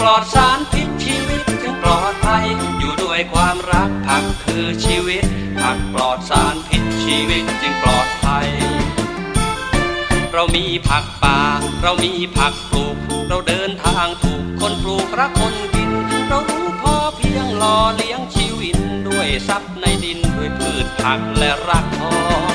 ปลอดสารพิษชีวิตจึงปลอดภัย อยู่ด้วยความรักผักคือชีวิต ผักปลอดสารพิษชีวิตจึงปลอดภัย เรามีผักป่า เรามีผักปลูก เราเดินทางถูกคนปลูกรักคนกิน เรารู้พอเพียงหล่อเลี้ยงชีวิต ด้วยทรัพย์ในดินด้วยพืชผักและรักขอ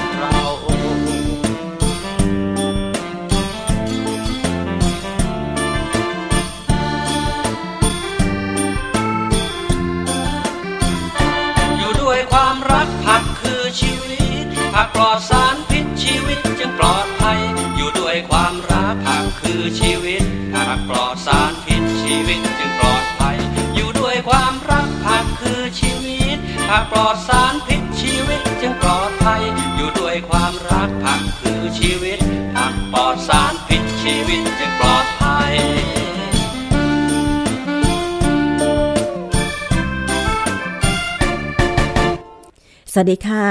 ชีวิตหากปลอดสารพิษชีวิตจึงปลอด สวัสดีค่ะ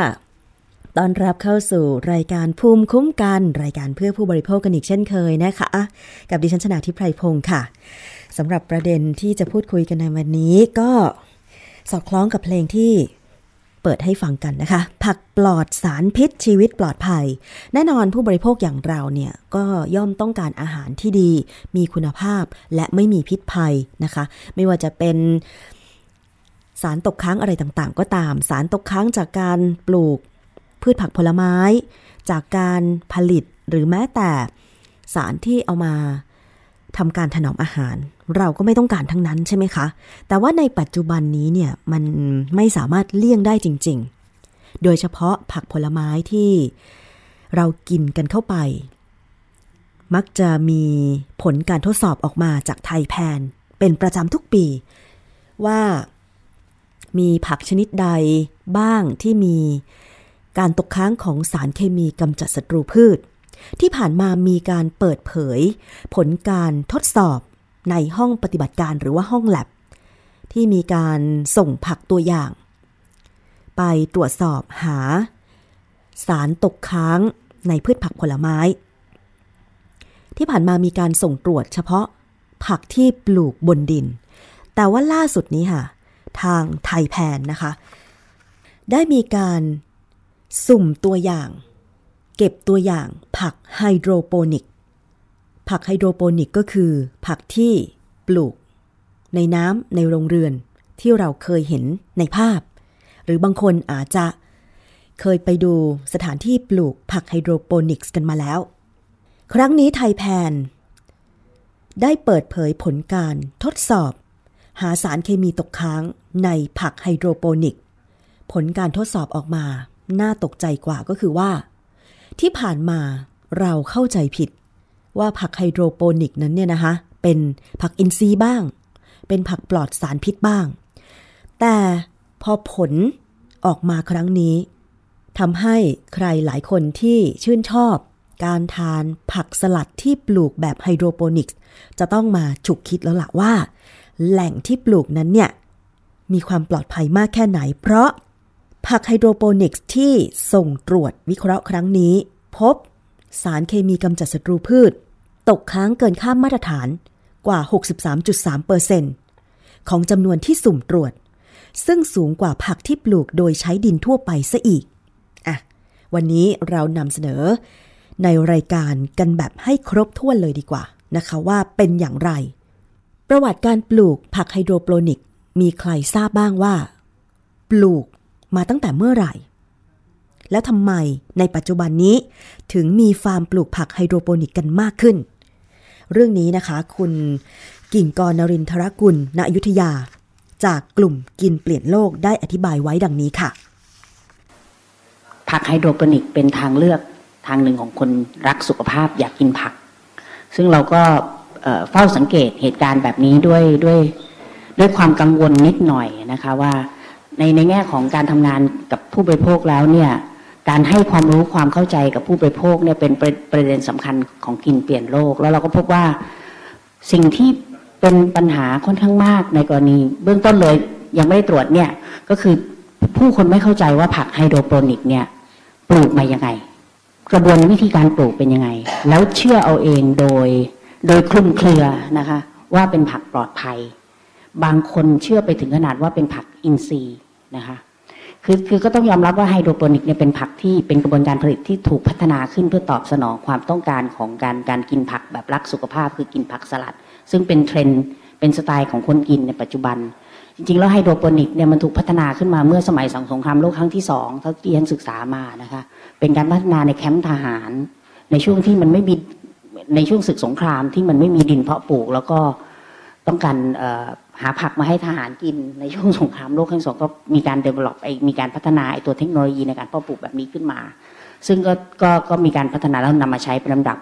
ตอนรับเข้าสู่รายการภูมิคุ้มกัน รายการเพื่อผู้บริโภคกันอีกเช่นเคยนะคะ กับดิฉันชนาทิพไพรพงศ์ค่ะสำหรับประเด็นที่จะพูดคุยกันในวันนี้ก็สอดคล้องกับเพลงที่เปิดให้ฟังกันนะคะ ผักปลอดสารพิษชีวิตปลอดภัย แน่นอนผู้บริโภคอย่างเราเนี่ย ก็ย่อมต้องการอาหารที่ดี มีคุณภาพและไม่มีพิษภัยนะคะ ไม่ว่าจะเป็น สารตกค้างอะไรต่างๆ ก็ตาม สารตกค้างจากการปลูก พืชผักผลไม้ จากการผลิตหรือแม้แต่สารที่เอามาทำการถนอมอาหาร เราก็ไม่ต้องการทั้งนั้นใช่ไหมคะ แต่ว่าในปัจจุบันนี้เนี่ยมันไม่สามารถเลี่ยงได้จริง ๆ โดยเฉพาะผักผลไม้ที่เรากินกันเข้าไป มักจะมีผลการทดสอบออกมาจากไทยแพน เป็นประจำทุกปี ว่า มีผักชนิดใดบ้างที่มีการตกค้างของสารเคมีกำจัดศัตรูพืช ที่ผ่านมามีการเปิดเผย ผลการทดสอบในห้องปฏิบัติการหรือว่าห้องแลบที่มีการส่งผักตัวอย่าง ไปตรวจสอบหา สารตกค้างในพืชผักผลไม้ ที่ผ่านมามีการส่งตรวจเฉพาะผักที่ปลูกบนดิน แต่ว่าล่าสุดนี้ค่ะ ทางไทยแพนนะคะ ได้มีการสุ่มตัวอย่าง เก็บตัวอย่างผักไฮโดรโปนิก ผักไฮโดรโปนิกก็คือ ผักที่ปลูก ในน้ำในโรงเรือนที่เราเคยเห็นในภาพ หรือบางคนอาจจะเคยไปดูสถานที่ปลูกผักไฮโดรโปนิกส์กันมาแล้ว ครั้งนี้ไทยแพน ได้เปิดเผยผลการทดสอบ หาสารเคมีตกค้าง ในผักไฮโดรโปนิก ผลการทดสอบออกมา น่าตกใจกว่าก็คือว่า ที่ผ่านมาเราเข้าใจผิด ว่าผักไฮโดรโปนิกนั้นเนี่ยนะคะ เป็นผักอินทรีย์บ้าง เป็นผักปลอดสารพิษบ้าง แต่พอผลออกมาครั้งนี้ทำให้ใครหลายคนที่ชื่นชอบ การทานผักสลัดที่ปลูกแบบไฮโดรโปนิกส์จะต้องมาฉุกคิดแล้วล่ะว่า แหล่งที่ปลูกนั้นเนี่ย มีความปลอดภัยมากแค่ไหน เพราะผักไฮโดรโปนิกส์ที่ส่งตรวจวิเคราะห์ครั้งนี้ พบสารเคมีกำจัดศัตรูพืช ตกค้างเกินค่ามาตรฐานกว่า 63.3%ของจำนวนที่สุ่มตรวจ ซึ่งสูงกว่าผักที่ปลูกโดยใช้ดินทั่วไปซะอีกอะวันนี้เรานำเสนอ ในรายการกันแบบให้ครบถ้วนเลยดีกว่านะคะว่าเป็นอย่างไร ประวัติการปลูกผักไฮโดรโปนิก มีใครทราบบ้างว่า ปลูกมาตั้งแต่เมื่อไหร่ แล้วทำไมในปัจจุบันนี้ ถึงมีฟาร์มปลูกผักไฮโดรโปนิกกันมากขึ้น เรื่องนี้นะคะ คุณกิ่งกรนรินทรกุล ณอยุธยา จากกลุ่มกินเปลี่ยนโลกได้อธิบายไว้ดังนี้ค่ะ ผักไฮโดรโปนิกเป็นทางเลือกทางหนึ่งของคนรักสุขภาพอยากกินผัก ซึ่งเราก็เฝ้าสังเกตเหตุการณ์แบบนี้ด้วยด้วย ด้วยความกังวลนิดหน่อยนะคะว่าในในแง่ของการทำงานกับผู้บริโภคแล้วเนี่ยการให้ความรู้ความเข้าใจกับผู้บริโภคเนี่ยเป็นประประเด็นสำคัญของกินเปลี่ยนโลก แล้วเราก็พบว่าสิ่งที่เป็นปัญหาค่อนข้างมากในกรณี เบื้องต้นเลยยังไม่ได้ตรวจเนี่ยก็คือผู้คนไม่เข้าใจว่าผักไฮโดรโปรนิกเนี่ยปลูกมายังไง กระบวนวิธีการปลูกเป็นยังไง แล้วเชื่อเอาเองโดยโดยคลุมเครือนะคะ ว่าเป็นผักปลอดภัย บางคนเชื่อไปถึงขนาดว่าเป็นผักอินทรีย์นะคะคือคือก็ต้องยอมรับว่าไฮโดรโปนิกเนี่ยเป็นผักที่เป็นกระบวนการผลิตที่ถูกพัฒนาขึ้นเพื่อตอบสนองความต้องการของการการกินผักแบบรักสุขภาพคือกินผักสลัด ซึ่งเป็นเทรนด์เป็นสไตล์ของคนกินในปัจจุบัน จริงๆ แล้วไฮโดรโปนิกเนี่ยมันถูกพัฒนาขึ้นมาเมื่อสมัยสงครามโลกครั้งที่สองเท่าที่ฉันศึกษามานะคะเป็นการพัฒนาในแคมป์ทหาร ในช่วงที่มันไม่มีในช่วงศึกสงครามที่มันไม่มีดินเพาะปลูก แล้วก็ต้องการ หาผักมาให้ทหารกินในช่วงสงครามโลกครั้งสองก็มีการ develop ไอมีการพัฒนาไอตัวเทคโนโลยีในการเพาะปลูกแบบนี้ขึ้นมา ซึ่งก็ก็ก็มีการพัฒนาแล้วนำมาใช้เป็นลำดับ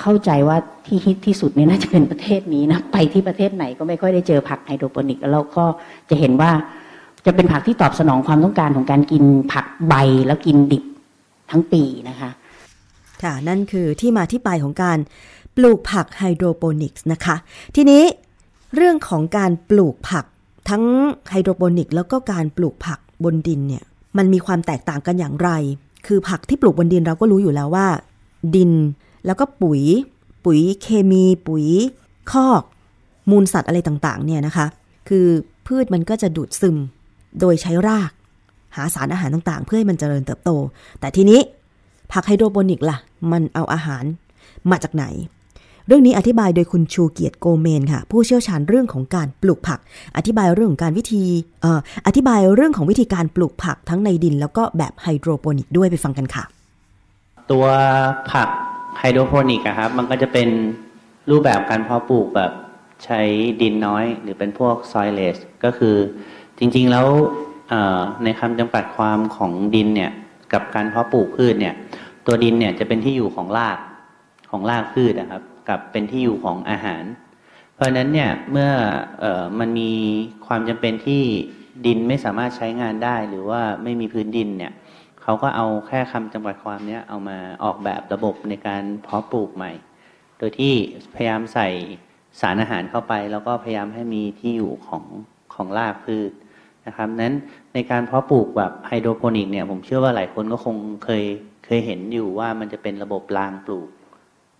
เข้าใจว่าที่ฮิตที่สุดนี่น่าจะเป็นประเทศนี้นะไปที่ประเทศไหนก็ไม่ค่อยได้เจอผักไฮโดรโปนิกแล้วก็จะเห็นว่าจะเป็นผักที่ตอบสนองความต้องการของการกินผักใบแล้วกินดิบทั้งปีนะคะ ค่ะ นั่นคือที่มาที่ไปของการปลูกผักไฮโดรโปนิกส์นะคะ ทีนี้ เรื่องของการปลูกผัก ทั้งไฮโดรโปนิก แล้วก็การปลูกผักบนดินเนี่ยมันมีความแตกต่างกันอย่างไร คือผักที่ปลูกบนดินเราก็รู้อยู่แล้วว่า ดินแล้วก็ปุ๋ย ปุ๋ยเคมี ปุ๋ย คอก มูลสัตว์อะไรต่างๆเนี่ยนะคะ คือพืชมันก็จะดูดซึม โดยใช้ราก หาสารอาหารต่างๆ เพื่อให้มันเจริญเติบโต แต่ทีนี้ผักไฮโดรโปนิกล่ะ มันเอาอาหารมาจากไหน เรื่องนี้อธิบายโดยคุณชูเกียรติโกเมนค่ะ ผู้เชี่ยวชาญเรื่องของการปลูกผัก อธิบายเรื่องของการวิธีเอ่ออธิบายเรื่องของวิธีการปลูกผักทั้งในดิน แล้วก็แบบไฮโดรโปนิกด้วยไปฟังกันค่ะ ตัวผักไฮโดรโปนิกครับ มันก็จะเป็นรูปแบบการเพาะปลูกแบบใช้ดินน้อย หรือเป็นพวกซอยเลสก็คือจริงๆแล้วในคำจำกัดความของดินเนี่ยกับการเพาะปลูกพืชเนี่ย ตัวดินเนี่ยจะเป็นที่อยู่ของรากของรากพืชนะครับ กับเป็นที่อยู่ของอาหาร เพราะนั้นเนี่ยเมื่อออมันมีความจำเป็นที่ดินไม่สามารถใช้งานได้ หรือว่าไม่มีพื้นดินเนี่ยเขาก็เอาแค่คำจำกัดความนี้เอามาออกแบบระบบในการเพาะปลูกใหม่ โดยที่พยายามใส่สารอาหารเข้าไป แล้วก็พยายามให้มีที่อยู่ของของรากพืชนะครับนั้นในการเพาะปลูกแบบไฮโดรโปนิกเนี่ยผมเชื่อว่าหลายคนก็คงเคยเคยเห็นอยู่ว่ามันจะเป็นระบบรางปลูก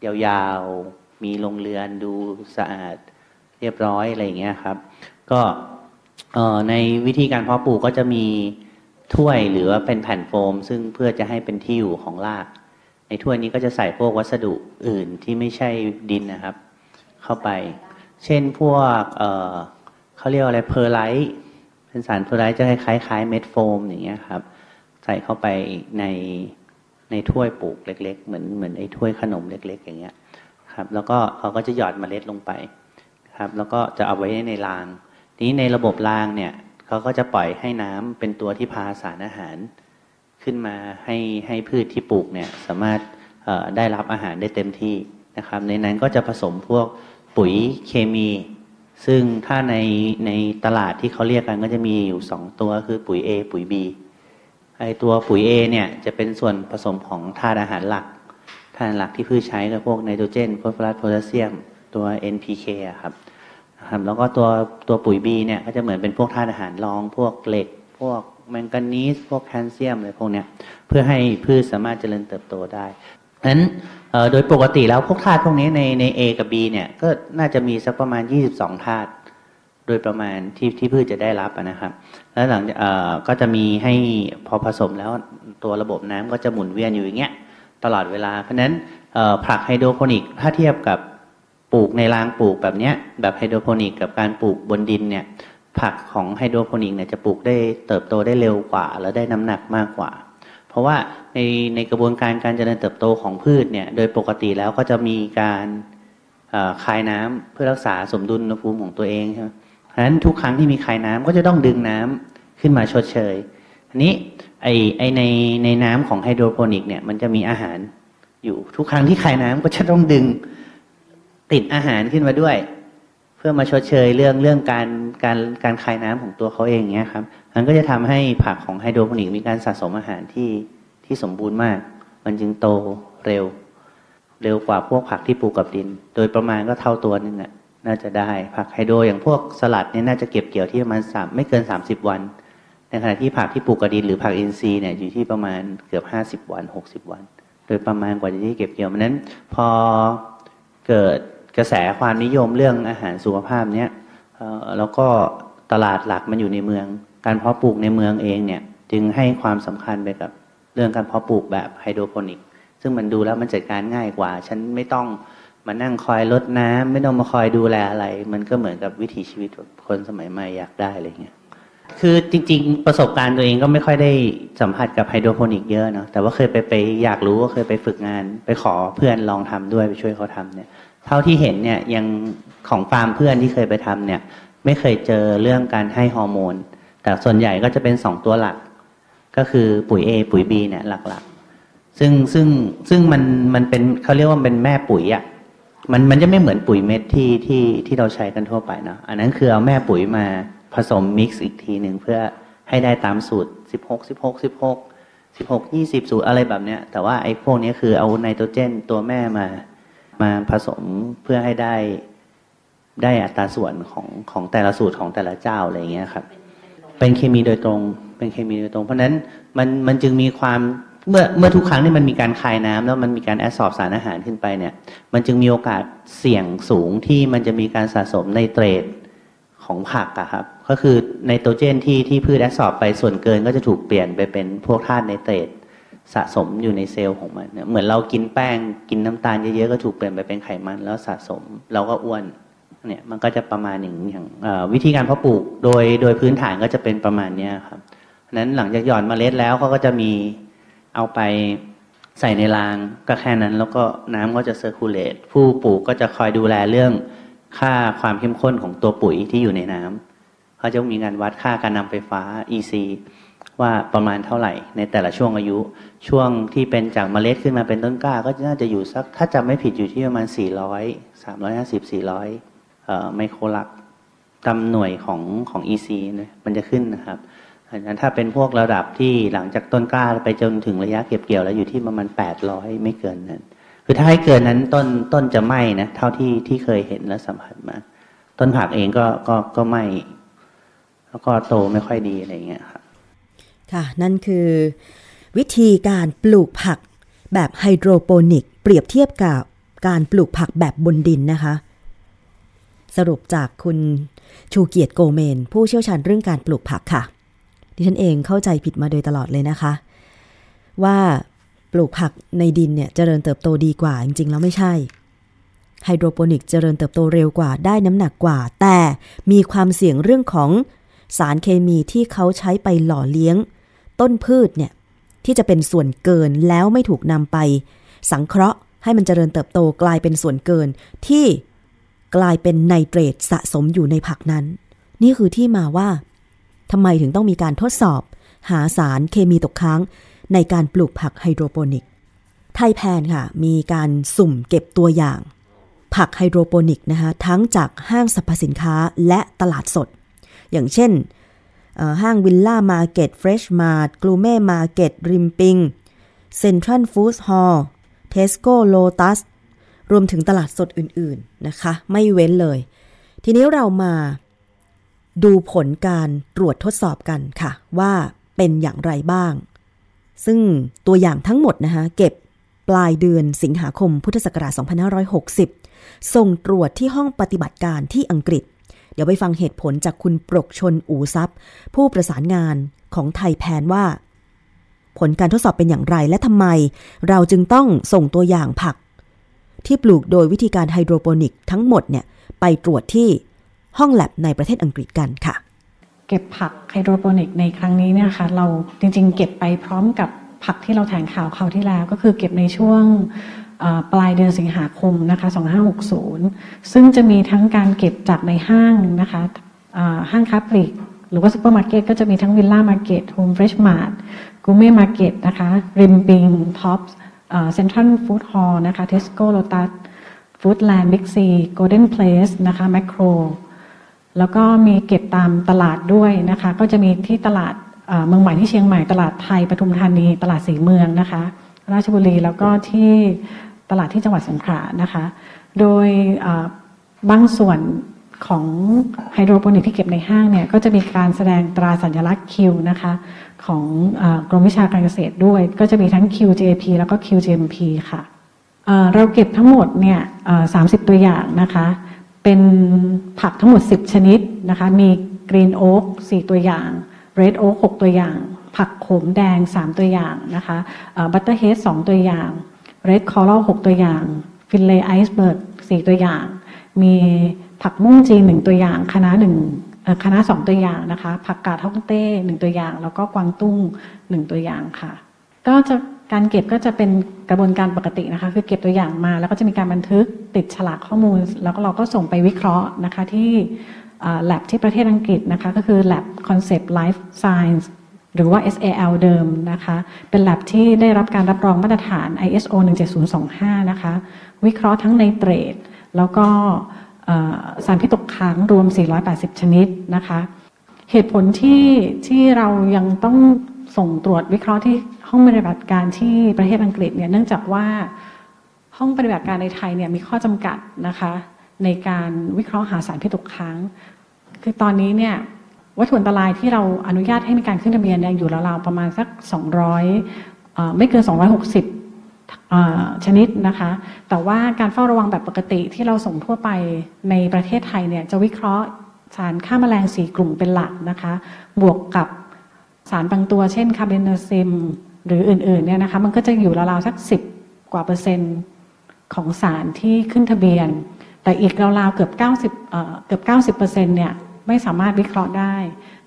ยาวๆ มีโรงเรือนดูสะอาดเรียบร้อยอะไรอย่างเงี้ยครับ ก็ในวิธีการเพาะปลูกก็จะมีถ้วยหรือว่าเป็นแผ่นโฟม ซึ่งเพื่อจะให้เป็นที่อยู่ของราก ในถ้วยนี้ก็จะใส่พวกวัสดุอื่นที่ไม่ใช่ดินนะครับ เข้าไป เช่นพวกเขาเรียกอะไรเพอร์ไลท์เป็นสารเพอร์ไลท์จะคล้ายๆเม็ดโฟมอย่างเงี้ยครับ ใส่เข้าไปในในถ้วยปลูกเล็ก ๆ เหมือนเหมือนไอ้ถ้วยขนมเล็ก ๆ อย่างเงี้ย ครับ แล้วก็เขาก็จะหยอดเมล็ดลงไปครับ แล้วก็จะเอาไว้ในราง ทีนี้ในระบบรางเนี่ยเขาก็จะปล่อยให้น้ำเป็นตัวที่พาสารอาหาร ขึ้นมาให้ให้พืชที่ปลูกเนี่ยสามารถได้รับอาหารได้เต็มที่นะครับ ในนั้นก็จะผสมพวกปุ๋ยเคมี ซึ่งถ้าในในตลาดที่เขาเรียกกันก็จะมีอยู่สองตัวคือปุ๋ย A ปุ๋ย B ไอตัวปุ๋ย A เนี่ยจะเป็นส่วนผสมของธาตุอาหารหลัก ธาตุหลักที่พืชใช้ก็พวกไนโตรเจนฟอสฟอรัสโพแทสเซียม ตัว NPK ครับครับแล้วก็ตัวตัวปุ๋ย B เนี่ยก็จะเหมือนเป็นพวกธาตุอาหารรอง พวกเหล็ก พวกแมงกานีสพวกแคลเซียมอะไรพวกเนี้ยเพื่อให้พืชสามารถเจริญเติบโตได้นั้นโดยปกติแล้วพวกธาตุพวกนี้ในใน A กับ B เนี่ยก็น่าจะมีสักประมาณ 22ธาตุโดยประมาณที่ที่พืชจะได้รับนะครับ แล้วหลังก็จะมีให้พอผสมแล้วตัวระบบน้ำก็จะหมุนเวียนอยู่อย่างเงี้ย ตลอดเวลา เพราะฉะนั้นผักไฮโดรโปนิกถ้าเทียบกับปลูกในรางปลูกแบบเนี้ยแบบไฮโดรโปนิกกับการปลูกบนดินเนี่ยผักของไฮโดรโปนิกเนี่ยจะปลูกได้เติบโตได้เร็วกว่า และได้น้ำหนักมากกว่า เพราะว่าในในกระบวนการการเจริญเติบโตของพืชเนี่ยโดยปกติแล้วก็จะมีการคายน้ำเพื่อรักษาสมดุลอุณหภูมิของตัวเองใช่ไหมเพราะฉะนั้นทุกครั้งที่มีคายน้ำก็จะต้องดึงน้ำขึ้นมาชดเชย นี้ไอไอในในน้ำของไฮโดรโปนิกเนี่ยมันจะมีอาหารอยู่ทุกครั้งที่คายน้ำก็จะต้องดึงติดอาหารขึ้นมาด้วย เพื่อมาชดเชยเรื่องเรื่องการการการคายน้ำของตัวเขาเองเนี้ยครับมันก็จะทำให้ผักของไฮโดรโปนิกมีการสะสมอาหารที่ที่สมบูรณ์มาก มันจึงโตเร็ว เร็วกว่าพวกผักที่ปลูกกับดิน โดยประมาณก็เท่าตัวนึงอะน่าจะได้ผักไฮโดรอย่างพวกสลัดเนี่ยน่าจะเก็บเกี่ยวที่ประมาณสามไม่เกินสามสิบวัน ในขณะที่ผักที่ปลูกกับดินหรือผักอินทรีย์เนี่ยอยู่ที่ประมาณเกือบห้าสิบวันหกสิบวัน โดยประมาณกว่าที่เก็บเกี่ยวมันนั้น พอเกิดกระแสความนิยมเรื่องอาหารสุขภาพเนี้ยแล้วก็ตลาดหลักมันอยู่ในเมือง การเพาะปลูกในเมืองเองเนี่ยจึงให้ความสำคัญไปกับเรื่องการเพาะปลูกแบบไฮโดรโปนิก ซึ่งมันดูแล้วมันจัดการง่ายกว่า ฉันไม่ต้องมานั่งคอยลดน้ำไม่ต้องมาคอยดูแลอะไร มันก็เหมือนกับวิถีชีวิตคนสมัยใหม่อยากได้อะไรเงี้ย คือจริง ๆ ประสบการณ์ตัวเองก็ไม่ค่อยได้สัมผัสกับไฮโดรโปนิกเยอะเนาะแต่ว่าเคยไปไปอยากรู้ก็เคยไปฝึกงาน ไปขอเพื่อนลองทำด้วยไปช่วยเขาทำเนี่ย เท่าที่เห็นเนี่ยยังของฟาร์มเพื่อนที่เคยไปทำเนี่ย ไม่เคยเจอเรื่องการให้ฮอร์โมน แต่ส่วนใหญ่ก็จะเป็นสองตัวหลัก ก็คือปุ๋ย A ปุ๋ย B เนี่ยหลักๆ ซึ่งซึ่งซึ่งมันมันเป็นเขาเรียกว่าเป็นแม่ปุ๋ยอะ่ะมันมันจะไม่เหมือนปุ๋ยเม็ดที่ที่ที่เราใช้กันทั่วไปเนาะอันนั้นคือเอาแม่ปุ๋ยมา ผสมมิกซ์อีกทีหนึ่งเพื่อให้ได้ตามสูตรสิบหกสิบหกสิบหกสิบหกยี่สิบสูตรอะไรแบบเนี้ย แต่ว่าไอ้พวกนี้คือเอาไนโตรเจนตัวแม่มา มาผสมเพื่อให้ได้ได้อัตราส่วนของของแต่ละสูตรของแต่ละเจ้าอะไรเงี้ยครับ เป็นเคมีโดยตรง เป็นเคมีโดยตรง เพราะนั้นมันมันจึงมีความเมื่อเมื่อทุกครั้งที่มันมีการคายน้ำแล้วมันมีการแอดสอบสารอาหารขึ้นไปเนี่ย มันจึงมีโอกาสเสี่ยงสูงที่มันจะมีการสะสมในเตรด ของผักอะครับ ก็คือในโตรเจนที่ที่พืชแอดสอบไปส่วนเกินก็จะถูกเปลี่ยนไปเป็นพวกธาตุในเตรดสะสมอยู่ในเซลล์ของมันเหมือนเรากินแป้งกินน้ำตาลเยอะๆก็ถูกเปลี่ยนไปเป็นไขมันแล้วสะสมเราก็อ้วนเนี่ยมันก็จะประมาณอย่างอย่างวิธีการเพาะปลูกโดยโดยพื้นฐานก็จะเป็นประมาณนี้ครับนั้นหลังจากหย่อนเมล็ดแล้วเขาก็จะมีเอาไปใส่ในรางก็แค่นั้น แล้วก็น้ำก็จะ circulate ผู้ปลูกก็จะคอยดูแลเรื่อง ค่าความเข้มข้นของตัวปุ๋ยที่อยู่ในน้ำเขาจะมีการวัดค่าการนำไฟฟ้า EC ว่าประมาณเท่าไหร่ในแต่ละช่วงอายุ ช่วงที่เป็นจากเมล็ดขึ้นมาเป็นต้นกล้า ก็น่าจะอยู่สักถ้าจำไม่ผิดอยู่ที่ประมาณ 400 350 400ไมโครลักตำหน่วยของของ EC นะมันจะขึ้นนะครับอันนั้นถ้าเป็นพวกระดับที่หลังจากต้นกล้าไปจนถึงระยะเก็บเกี่ยวแล้วอยู่ที่ประมาณ 800 ไม่เกินนั้น คือถ้าให้เกินนั้นต้นต้นจะไหม้นะเท่าที่ที่เคยเห็นและสัมผัสมา ต้นผักเองก็ก็ก็ไหม้แล้วก็โตไม่ค่อยดีอะไรเงี้ยครับค่ะ นั่นคือวิธีการปลูกผักแบบไฮโดรโปนิก เปรียบเทียบกับการปลูกผักแบบบนดินนะคะ สรุปจากคุณชูเกียรติโกเมน ผู้เชี่ยวชาญเรื่องการปลูกผักค่ะ ดิฉันเองเข้าใจผิดมาโดยตลอดเลยนะคะ ว่า ปลูกผักในดินเนี่ยจเจริญเติบโตดีกว่าจริงๆ แล้วไม่ใช่ ไฮโดรโปนิกเจริญเติบโตเร็วกว่าได้น้ำหนักกว่า แต่มีความเสี่ยงเรื่องของสารเคมีที่เขาใช้ไปหล่อเลี้ยง ต้นพืชเนี่ยที่จะเป็นส่วนเกินแล้วไม่ถูกนำไป สังเคราะห์ให้มันเจริญเติบโตกลายเป็นส่วนเกินที่กลายเป็นไนเตรตสะสมอยู่ในผักนั้น นี่คือที่มาว่าทำไมถึงต้องมีการทดสอบ หาสารเคมีตกค้างในการปลูกผักไฮโดรโปนิก ไทยแพนค่ะ มีการสุ่มเก็บตัวอย่าง ผักไฮโดรโปนิกนะคะทั้งจากห้างสรรพสินค้าและตลาดสด อย่างเช่น ห้างวิลล่ามาร์เก็ตเฟรชมาร์ทกูร์เมต์มาร์เก็ตริมปิงเซ็นทรัลฟู้ดฮอลล์เทสโก้โลตัสรวมถึงตลาดสดอื่นๆนะคะ ไม่เว้นเลย ทีนี้เรามาดูผลการตรวจทดสอบกันค่ะ ว่า เป็นอย่างไรบ้าง ซึ่งตัวอย่างทั้งหมดนะคะเก็บปลายเดือนสิงหาคมพุทธศักราช 2560 ส่งตรวจที่ห้องปฏิบัติการที่อังกฤษ เดี๋ยวไปฟังเหตุผลจากคุณปรกชนอูซับผู้ประสานงานของไทยแพนว่า ผลการทดสอบเป็นอย่างไรและทำไม เราจึงต้องส่งตัวอย่างผัก ที่ปลูกโดยวิธีการไฮโดรโปนิกทั้งหมดเนี่ยไปตรวจที่ห้องแลบในประเทศอังกฤษกันค่ะ เก็บผักไฮโดรโปนิกในครั้งนี้เนี่ยค่ะเราจริงๆ เก็บไปพร้อมกับผักที่เราแถลงข่าวคราวที่แล้ว ก็คือเก็บในช่วงปลายเดือนสิงหาคมนะคะ2560 ซึ่งจะมีทั้งการเก็บจากในห้างนะคะห้างค้าปลีกหรือว่าซูเปอร์มาร์เก็ตก็จะมีทั้งวิลล่ามาร์เก็ตโฮมเฟรชมาร์ทกูร์เมต์มาร์เก็ตนะคะริมปิงท็อปเซ็นทรัลฟู้ดฮอลล์นะคะเทสโก้โลตัสฟู้ดแลนด์บิ๊กซีโกลเด้นเพลสนะคะแมคโคร แล้วก็มีเก็บตามตลาดด้วยนะคะ ก็จะมีที่ตลาดเมืองใหม่ที่เชียงใหม่ตลาดไทยปทุมธานี ตลาดสีเมืองนะคะ ราชบุรีแล้วก็ที่ตลาดที่จังหวัดสงขลานะคะ โดยบางส่วนของไฮโดรโปนิกที่เก็บในห้างเนี่ยก็จะมีการแสดงตราสัญลักษณ์คิวนะคะของอกรมวิชาการเกษตรด้วย ก็จะมีทั้ง QJP แล้วก็ QGMP ค่ะเราเก็บทั้งหมดเนี่ย30ตัวอย่างนะคะ เป็นผักทั้งหมด 10 ชนิดนะคะ มี green oak 4ตัวอย่าง red oak 6ตัวอย่าง ผักขมแดง 3 ตัวอย่างนะคะ butterhead 2ตัวอย่าง red coral 6ตัวอย่าง frillice iceberg 4ตัวอย่าง มีผักบุ้งจีนหนึ่งตัวอย่างคะน้าหนึ่งคะน้าสองตัวอย่างนะคะ ผักกาดฮ่องเต้หนึ่งตัวอย่าง แล้วก็กวางตุ้งหนึ่งตัวอย่างค่ะ ก็จะ การเก็บก็จะเป็นกระบวนการปกตินะคะ คือเก็บตัวอย่างมา แล้วก็จะมีการบันทึกติดฉลากข้อมูล แล้วก็เราก็ส่งไปวิเคราะห์นะคะที่ lab ที่ประเทศอังกฤษนะคะ ก็คือ lab concept life science หรือว่า SAL เดิมนะคะ เป็น lab ที่ได้รับการรับรองมาตรฐาน ISO 17025 นะคะ วิเคราะห์ทั้งในเตรด แล้วก็สารพิษตกค้างรวม 480 ชนิดนะคะ เหตุผลที่ที่เรายังต้องส่งตรวจวิเคราะห์ที่ ห้องปฏิบัติการที่ประเทศอังกฤษเนี่ยเนื่องจากว่าห้องปฏิบัติการในไทยเนี่ยมีข้อจำกัดนะคะในการวิเคราะห์หาสารพิษตกค้าง คือตอนนี้เนี่ยวัตถุอันตรายที่เราอนุญาตให้มีการขึ้นทะเบียนยอยู่ราวๆประมาณสัก 200 ไม่เกิน 260 ชนิดนะคะ แต่ว่าการเฝ้าระวังแบบปกติที่เราส่งทั่วไปในประเทศไทยเนี่ยจะวิเคราะห์สารฆ่ามาแมลงสีกลุ่มเป็นหลักนะคะ บวกกับสารบางตัวเช่นคาร์เบนซิม หรืออื่นๆเนี่ยนะคะมันก็จะอยู่ราวๆสักสิบกว่าเปอร์เซ็นต์ของสารที่ขึ้นทะเบียน แต่อีกราวๆเกือบ 90เกือบ 90เปอร์เซ็นต์เนี่ยไม่สามารถวิเคราะห์ได้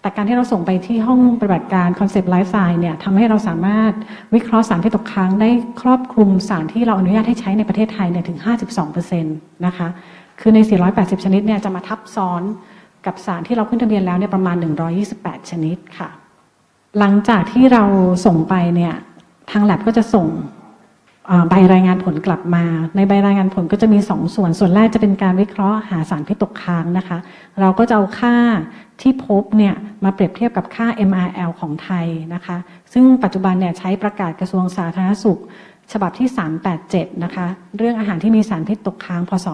แต่การที่เราส่งไปที่ห้องปฏิบัติการ Concept Life Sciences เนี่ยทำให้เราสามารถวิเคราะห์สารที่ตกค้างได้ครอบคลุมสารที่เราอนุญาตให้ใช้ในประเทศไทยเนี่ยถึง 52%นะคะ คือใน 480 ชนิดเนี่ยจะมาทับซ้อนกับสารที่เราขึ้นทะเบียนแล้วเนี่ยประมาณ 128 ชนิดค่ะ หลังจากที่เราส่งไปเนี่ยทางแลบก็จะส่งใบรายงานผลกลับมา ในใบรายงานผลก็จะมี2สส่วน ส่วนแรกจะเป็นการวิเคราะห์หาสารพิษตกค้างนะคะ เราก็จะเอาค่าที่พบเนี่ยมาเปรียบเทียบกับค่า MRL ของไทยนะคะ ซึ่งปัจจุบันเนี่ยใช้ประกาศกระทรวงสาธารณสุข ฉบับที่ 387 นะคะ เรื่องอาหารที่มีสารพิษตกค้างพศ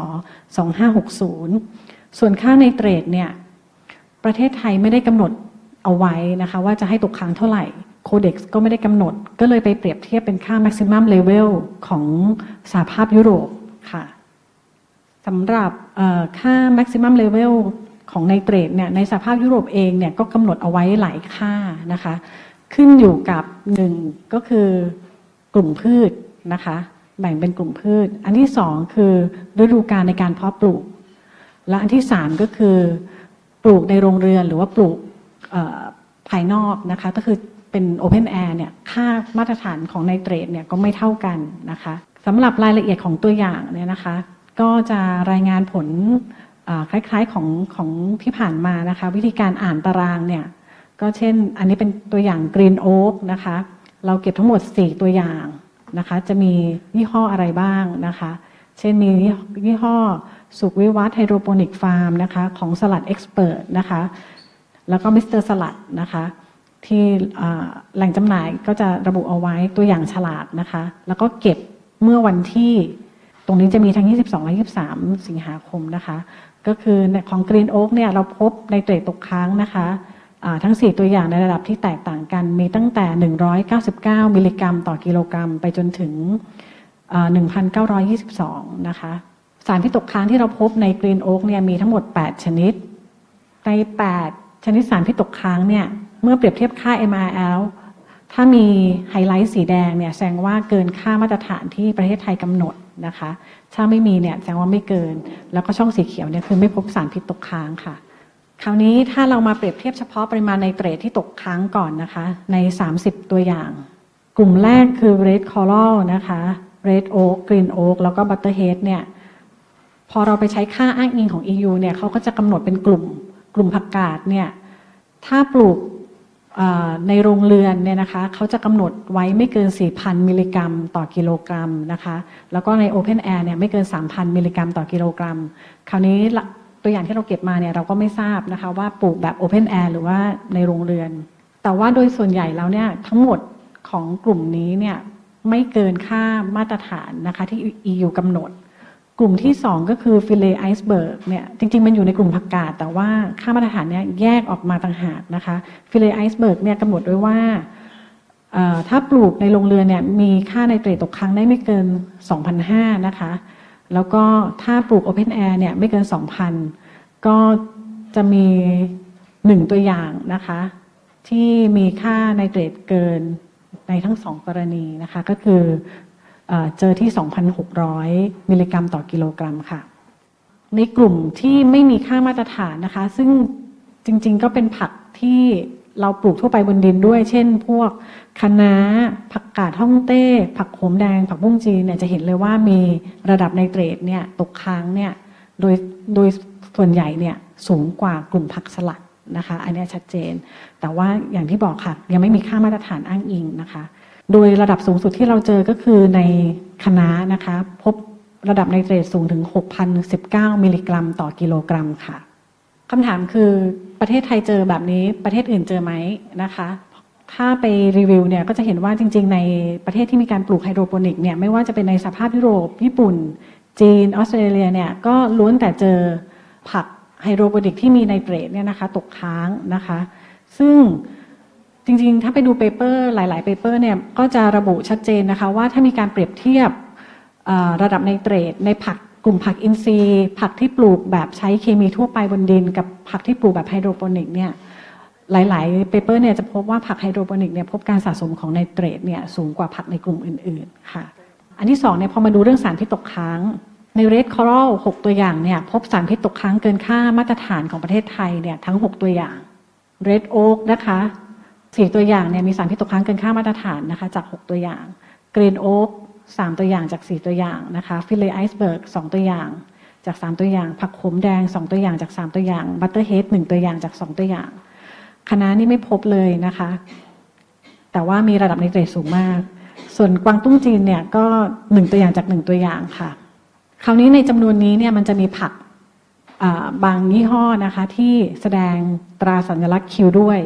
2560 ส่วนค่าในเตรดเนี่ยประเทศไทยไม่ได้กำหนด เอาไว้นะคะ ว่าจะให้ตกค้างเท่าไหร่โคเด็กซ์ก็ไม่ได้กำหนด ก็เลยไปเปรียบเทียบเป็นค่า maximum level ของสหภาพยุโรปค่ะสำหรับค่า maximum level ของไนเตรตเนี่ยในสหภาพยุโรปเองเนี่ยก็กำหนดเอาไว้หลายค่านะคะ ขึ้นอยู่กับหนึ่งก็คือกลุ่มพืชนะคะ แบ่งเป็นกลุ่มพืช อันที่สองคือฤดูกาลในการเพาะปลูก และอันที่สามก็คือปลูกในโรงเรือนหรือว่าปลูก ภายนอกนะคะ ก็คือเป็น open air เนี่ยค่ามาตรฐานของไนเตรตเนี่ยก็ไม่เท่ากันนะคะสำหรับรายละเอียดของตัวอย่างเนี่ยนะคะ ก็จะรายงานผลคล้ายๆของของที่ผ่านมานะคะ วิธีการอ่านตารางเนี่ยก็เช่น อันนี้เป็นตัวอย่างกรีนโอ๊กนะคะ เราเก็บทั้งหมด 4 ตัวอย่างนะคะ จะมียี่ห้ออะไรบ้างนะคะ เช่นมียี่ห้อสุขวิวัฒไฮโดรโปนิกฟาร์มนะคะ ของสลัดเอ็กซ์เพรสนะคะ แล้วก็มิสเตอร์สลัดนะคะที่แหล่งจำหน่ายก็จะระบุเอาไว้ตัวอย่างฉลากนะคะ แล้วก็เก็บเมื่อวันที่ตรงนี้จะมีทั้ง 22 และ 23 สิงหาคมนะคะ ก็คือของกรีนโอ๊กเนี่ยเราพบไนเตรตตกค้างนะคะทั้ง 4 ตัวอย่างในระดับที่แตกต่างกัน มีตั้งแต่ 199 มิลลิกรัม ต่อกิโลกรัม ไปจนถึง 1,922 นะคะ สารที่ตกค้างที่เราพบในกรีนโอ๊กเนี่ยมีทั้งหมด 8 ชนิด ใน 8 ชนิดสารพิษตกค้างเนี่ยเมื่อเปรียบเทียบค่า MRL ถ้ามีไฮไลท์สีแดงเนี่ยแสดงว่าเกินค่ามาตรฐานที่ประเทศไทยกำหนดนะคะ ถ้าไม่มีเนี่ยแสดงว่าไม่เกิน แล้วก็ช่องสีเขียวเนี่ยคือไม่พบสารพิษตกค้างค่ะ คราวนี้ถ้าเรามาเปรียบเทียบเฉพาะปริมาณไนเตรตที่ตกค้างก่อนนะคะ ใน 30 ตัวอย่าง กลุ่มแรกคือ red coral นะคะ red oak green oak แล้วก็ butterhead เนี่ยพอเราไปใช้ค่าอ้างอิงของ EU เนี่ยเขาก็จะกำหนดเป็นกลุ่ม กลุ่มผักกาดเนี่ยถ้าปลูกในโรงเรือนเนี่ยนะคะเขาจะกำหนดไว้ไม่เกิน 4,000 มิลลิกรัม ต่อกิโลกรัมนะคะแล้วก็ใน Open Air เนี่ยไม่เกิน 3,000 มิลลิกรัม ต่อกิโลกรัม คราวนี้ตัวอย่างที่เราเก็บมาเนี่ยเราก็ไม่ทราบนะคะว่าปลูกแบบ Open Air หรือว่าในโรงเรือน แต่ว่าโดยส่วนใหญ่แล้วเนี่ยทั้งหมดของกลุ่มนี้เนี่ยไม่เกินค่ามาตรฐานนะคะที่ EU กำหนด กลุ่มที่สองก็คือฟิเลไอซ์เบิร์กเนี่ยจริง ๆ มันอยู่ในกลุ่มผักกาดแต่ว่าค่ามาตรฐานเนี่ยแยกออกมาต่างหากนะคะฟิเลไอซ์เบิร์กเนี่ยกำหนดไว้ว่าถ้าปลูกในโรงเรือนเนี่ยมีค่าไนเตรตตกค้างได้ไม่เกิน 2,500นะคะแล้วก็ถ้าปลูก open air เนี่ยไม่เกิน 2,000 ก็จะมีหนึ่งตัวอย่างนะคะที่มีค่าไนเตรตเกินในทั้งสองกรณีนะคะก็คือ เจอที่ 2,600 มิลลิกรัมต่อกิโลกรัมค่ะ ในกลุ่มที่ไม่มีค่ามาตรฐานนะคะ ซึ่งจริงๆก็เป็นผักที่เราปลูกทั่วไปบนดินด้วย เช่น พวกคะน้า ผักกาดฮ่องเต้ ผักโขมแดง ผักบุ้งจีนเนี่ยจะเห็นเลยว่ามีระดับไนเตรตเนี่ยตกค้างเนี่ยโดยโดยส่วนใหญ่เนี่ยสูงกว่ากลุ่มผักสลัดนะคะ อันนี้ชัดเจน แต่ว่าอย่างที่บอกค่ะ ยังไม่มีค่ามาตรฐานอ้างอิงนะคะ โดยระดับสูงสุดที่เราเจอก็คือในคณะนะคะ พบระดับไนเตรตสูงถึง 6,019 มิลลิกรัม ต่อกิโลกรัมค่ะคำถามคือประเทศไทยเจอแบบนี้ประเทศอื่นเจอไหมนะคะ ถ้าไปรีวิวเนี่ยก็จะเห็นว่าจริง ๆ ในประเทศที่มีการปลูกไฮโดรโปนิกเนี่ยไม่ว่าจะเป็นในสหภาพยุโรป ญี่ปุ่น จีน ออสเตรเลียเนี่ยก็ล้วนแต่เจอผักไฮโดรโปนิกที่มีไนเตรตเนี่ยนะคะตกค้างนะคะ ซึ่ง จริงๆ ถ้าไปดู paper หลาย ๆ paper เนี่ยก็จะระบุชัดเจนนะคะว่าถ้ามีการเปรียบเทียบระดับไนเตรตในผักกลุ่มผักอินทรีย์ ผักที่ปลูกแบบใช้เคมีทั่วไปบนดิน กับผักที่ปลูกแบบไฮโดรโปนิกเนี่ยหลายๆ paper เนี่ยจะพบว่าผักไฮโดรโปนิกเนี่ยพบการสะสมของไนเตรตเนี่ยสูงกว่าผักในกลุ่มอื่นๆค่ะ อันที่สองเนี่ยพอมาดูเรื่องสารพิษตกค้างในเรดคอรัลหกตัวอย่างเนี่ยพบสารพิษตกค้างเกินค่ามาตรฐานของประเทศไทยเนี่ยทั้ง 6 ตัวอย่างเรดโอ๊กนะคะ สี่ตัวอย่างเนี่ยมีสารพิษตกค้างเกินค่ามาตรฐานนะคะจาก 6 ตัวอย่างกรีนโอ๊กสามตัวอย่างจาก 4 ตัวอย่างนะคะฟิลเลไอซ์เบิร์กสามตัวอย่างจาก 3 ตัวอย่าง ผักขมแดง 2 ตัวอย่างจาก 3 ตัวอย่างบัตเตอร์เฮดหนึ่งตัวอย่างจาก 2 ตัวอย่างคะน้านี้ไม่พบเลยนะคะ แต่ว่ามีระดับไนเตรตสูงมาก ส่วนกวางตุ้งจีนเนี่ยก็หนึ่งตัวอย่างจากหนึ่งตัวอย่างค่ะ คราวนี้ในจำนวนนี้เนี่ยมันจะมีผักบางยี่ห้อนะคะที่แสดงตราสัญลักษณ์ Q ด้วย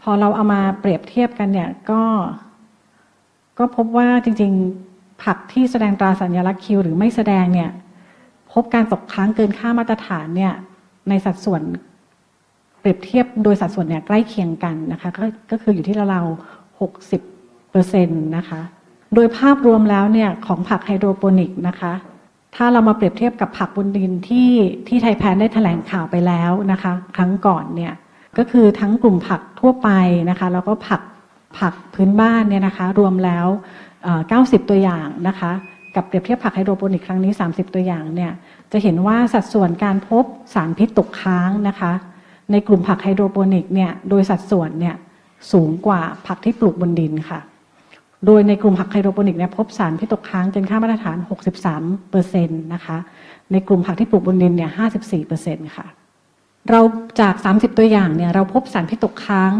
พอเราเอามาเปรียบเทียบกันเนี่ยก็ ก็พบว่าจริง ๆ ผักที่แสดงตราสัญลักษณ์คิวหรือไม่แสดงเนี่ย พบการตกค้างเกินค่ามาตรฐานเนี่ย ในสัดส่วนเปรียบเทียบโดยสัดส่วนเนี่ยใกล้เคียงกันนะคะ ก็ก็คืออยู่ที่เราหกสิบเปอร์เซ็นต์นะคะ โดยภาพรวมแล้วเนี่ยของผักไฮโดรโปนิกนะคะ ถ้าเรามาเปรียบเทียบกับผักบนดินที่ที่ไทยแพนได้แถลงข่าวไปแล้วนะคะ ครั้งก่อนเนี่ย ก็คือทั้งกลุ่มผักทั่วไปนะคะ แล้วก็ผักผักพื้นบ้านเนี่ยนะคะ รวมแล้ว 90 ตัวอย่างนะคะ กับเปรียบเทียบผักไฮโดรโปนิกครั้งนี้ 30 ตัวอย่างเนี่ยจะเห็นว่าสัดส่วนการพบสารพิษตกค้างนะคะ ในกลุ่มผักไฮโดรโปนิกเนี่ยโดยสัดส่วนเนี่ยสูงกว่าผักที่ปลูกบนดินค่ะ โดยในกลุ่มผักไฮโดรโปนิกเนี่ยพบสารพิษตกค้างเกินค่ามาตรฐาน 63เปอร์เซ็นต์นะคะ ในกลุ่มผักที่ปลูกบนดินเนี่ย 54เปอร์เซ็นต์ค่ะ เราจาก 30 ตัวอย่างเนี่ยเราพบสารพิษตกค้าง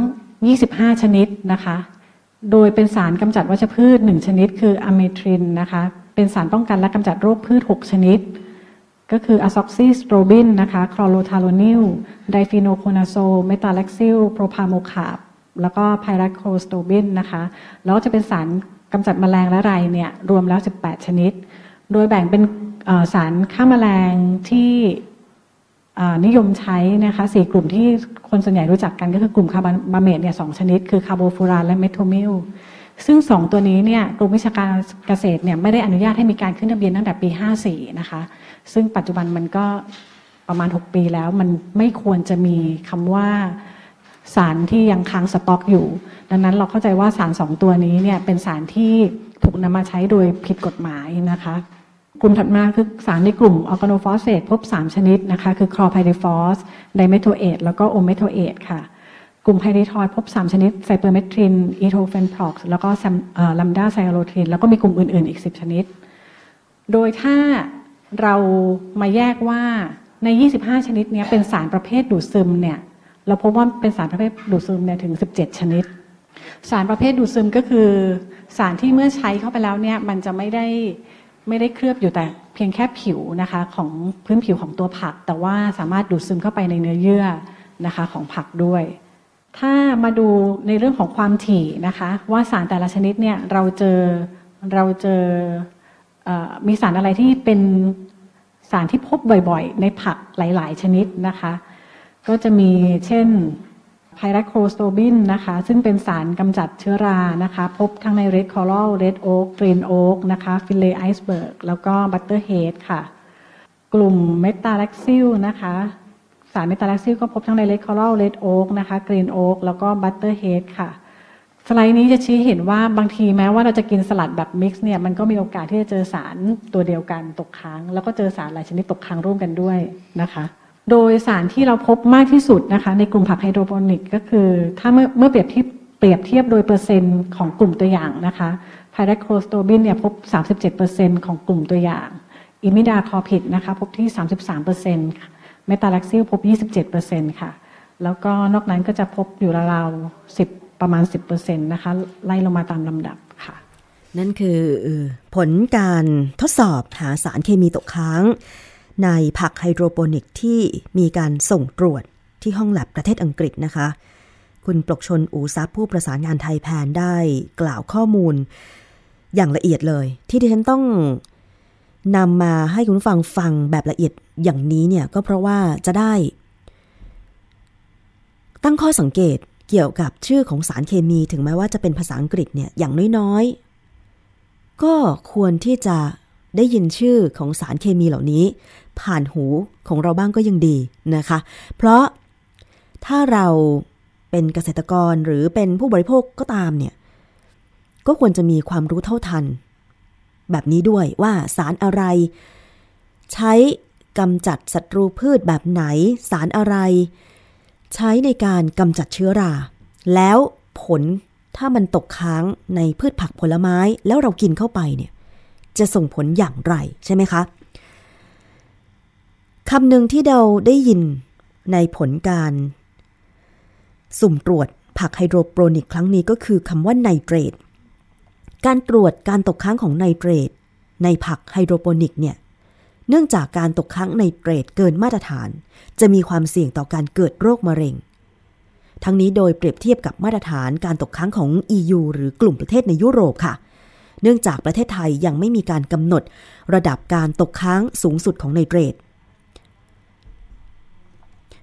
25 ชนิดนะคะ โดยเป็นสารกำจัดวัชพืช 1 ชนิด คืออะเมทรินนะคะ เป็นสารป้องกันและกำจัดโรคพืช 6 ชนิด ก็คืออะซ็อกซีสโตรบินนะคะคลอโรทาโลนิลไดฟีโนโคนาโซลเมทาแลกซิลโพรพาโมคาร์บแล้วก็ไพราโคลสโตรบินนะคะ แล้วจะเป็นสารกำจัดแมลงและไรเนี่ยรวมแล้ว 18 ชนิด โดยแบ่งเป็นสารฆ่าแมลงที่ นิยมใช้นะคะสี่กลุ่มที่คนส่วนใหญ่รู้จักกันก็คือกลุ่มคาร์บาเมตเนี่ยสองชนิด คือคาร์โบฟูรานและเมโทมิลซึ่งสองตัวนี้เนี่ยกรมวิชาการเกษตรเนี่ยไม่ได้อนุญาตให้มีการขึ้นทะเบียนตั้งแต่ปี 54 นะคะ ซึ่งปัจจุบันมันก็ประมาณ 6 ปีแล้วมันไม่ควรจะมีคำว่าสารที่ยังค้างสต็อกอยู่ ดังนั้นเราเข้าใจว่าสารสองตัวนี้เนี่ยเป็นสารที่ถูกนำมาใช้โดยผิดกฎหมายนะคะ กลุ่มถัดมาคือสารในกลุ่มออร์แกโนฟอสเฟตพบ 3 ชนิดนะคะ คือคลอร์ไพริฟอสไดเมโทเอตแล้วก็โอเมโทเอตค่ะ กลุ่มไพรีทรอยด์พบ 3 ชนิดไซเปอร์เมทรินอีโทเฟนพร็อกซ์แล้วก็แลมบ์ดาไซฮาโลทรินแล้วก็มีกลุ่มอื่น ๆ อีก 10 ชนิด โดยถ้าเรามาแยกว่าใน 25 ชนิดนี้เป็นสารประเภทดูดซึมเนี่ยเราพบว่าเป็นสารประเภทดูดซึมเนี่ยถึง 17 ชนิด สารประเภทดูดซึมก็คือ สารที่เมื่อใช้เข้าไปแล้วเนี่ยมันจะไม่ได้ ไม่ได้เคลือบอยู่แต่เพียงแค่ผิวนะคะของพื้นผิวของตัวผัก แต่ว่าสามารถดูดซึมเข้าไปในเนื้อเยื่อนะคะของผักด้วย ถ้ามาดูในเรื่องของความถี่นะคะ ว่าสารแต่ละชนิดเนี่ยเราเจอเราเจอมีสารอะไรที่เป็นสารที่พบบ่อยๆ ในผักหลาย ๆ ชนิดนะคะ ก็จะมีเช่น pyraclostrobin นะคะ ซึ่งเป็นสารกำจัดเชื้อรานะคะ พบทั้งใน red coral red oak green oak นะคะ frillice iceberg แล้วก็ butterhead ค่ะ กลุ่ม metalaxyl นะคะ สาร metalaxyl ก็พบทั้งใน red coral red oak นะคะ green oak แล้วก็ butterhead ค่ะสไลด์นี้จะชี้เห็นว่าบางทีแม้ว่าเราจะกินสลัดแบบ mix เนี่ยมันก็มีโอกาสที่จะเจอสารตัวเดียวกันตกค้าง แล้วก็เจอสารหลายชนิดตกค้างร่วมกันด้วยนะคะ โดยสารที่เราพบมากที่สุดนะคะ ในกลุ่มผักไฮโดรโปนิกก็คือ ถ้าเมื่อเมื่อเปรียบเทียบเปรียบเทียบโดยเปอร์เซ็นต์ของกลุ่มตัวอย่างนะคะ pyraclostrobin เนี่ยพบ 37%ของกลุ่มตัวอย่าง imidacloprid นะคะพบที่ 33% metalaxyl พบ 27%ค่ะ แล้วก็นอกนั้นก็จะพบอยู่ราวๆ10 ประมาณ 10%นะคะไล่ลงมาตามลำดับค่ะ นั่นคือผลการทดสอบหาสารเคมีตกค้าง ในผักไฮโดรโปนิกที่มีการส่งตรวจที่ห้องแลบประเทศอังกฤษนะคะ คุณปลกชนอูซับผู้ประสานงานไทยแพนได้กล่าวข้อมูล อย่างละเอียดเลย ที่ดิฉันต้องนำมาให้คุณฟังฟังแบบละเอียดอย่างนี้เนี่ยก็เพราะว่าจะได้ ตั้งข้อสังเกตเกี่ยวกับชื่อของสารเคมีถึงแม้ว่าจะเป็นภาษาอังกฤษเนี่ยอย่างน้อยๆ ก็ควรที่จะ ได้ยินชื่อของสารเคมีเหล่านี้ ผ่านหูของเราบ้างก็ยังดีนะคะ เพราะถ้าเราเป็นเกษตรกรหรือเป็นผู้บริโภคก็ตามเนี่ย ก็ควรจะมีความรู้เท่าทัน แบบนี้ด้วยว่าสารอะไร ใช้กำจัดศัตรูพืชแบบไหน สารอะไร ใช้ในการกำจัดเชื้อรา แล้วผลถ้ามันตกค้างในพืชผักผลไม้แล้วเรากินเข้าไปเนี่ย จะส่งผลอย่างไรใช่ไหมคะคำหนึ่งที่เราได้ยินในผลการ สุ่มตรวจผักไฮโดรโปรนิกครั้งนี้ก็คือคำว่าไนเตรต การตรวจการตกค้างของไนเตรต ในผักไฮโดรโปนิกเนี่ย เนื่องจากการตกค้างในเตรดเกินมาตรฐาน จะมีความเสี่ยงต่อการเกิดโรคมะเร็ง ทั้งนี้โดยเปรียบเทียบกับมาตรฐานการตกค้างของ EU หรือกลุ่มประเทศในยุโรปค่ะเเนื่องจากประเทศไทยยังไม่มีการกำหนดระดับการตกค้างสูงสุดของไนเตรต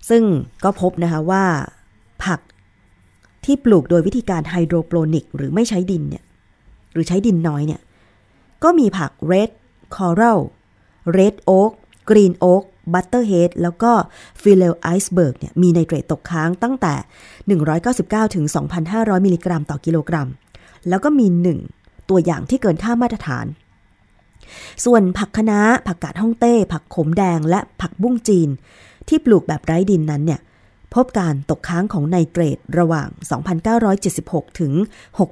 ซึ่งก็พบนะคะว่า ผักที่ปลูกโดยวิธีการไฮโดรโปรนิก หรือไม่ใช้ดินเนี่ยหรือใช้ดินน้อยเนี่ยก็มีผักเรดcoral red oak green oak butterhead แล้วก็ frillice iceberg เนี่ยมีไนเตรตตกค้างตั้งแต่ 199ถึง2,500 มิลลิกรัมต่อกิโลกรัม แล้วก็มี1 ตัวอย่างที่เกินค่ามาตรฐาน ส่วนผักคะน้า ผักกาดฮ่องเต้ ผักขมแดงและผักบุ้งจีน ที่ปลูกแบบไร้ดินนั้นเนี่ยพบการตกค้างของไนเตรตระหว่าง 2,976 ถึง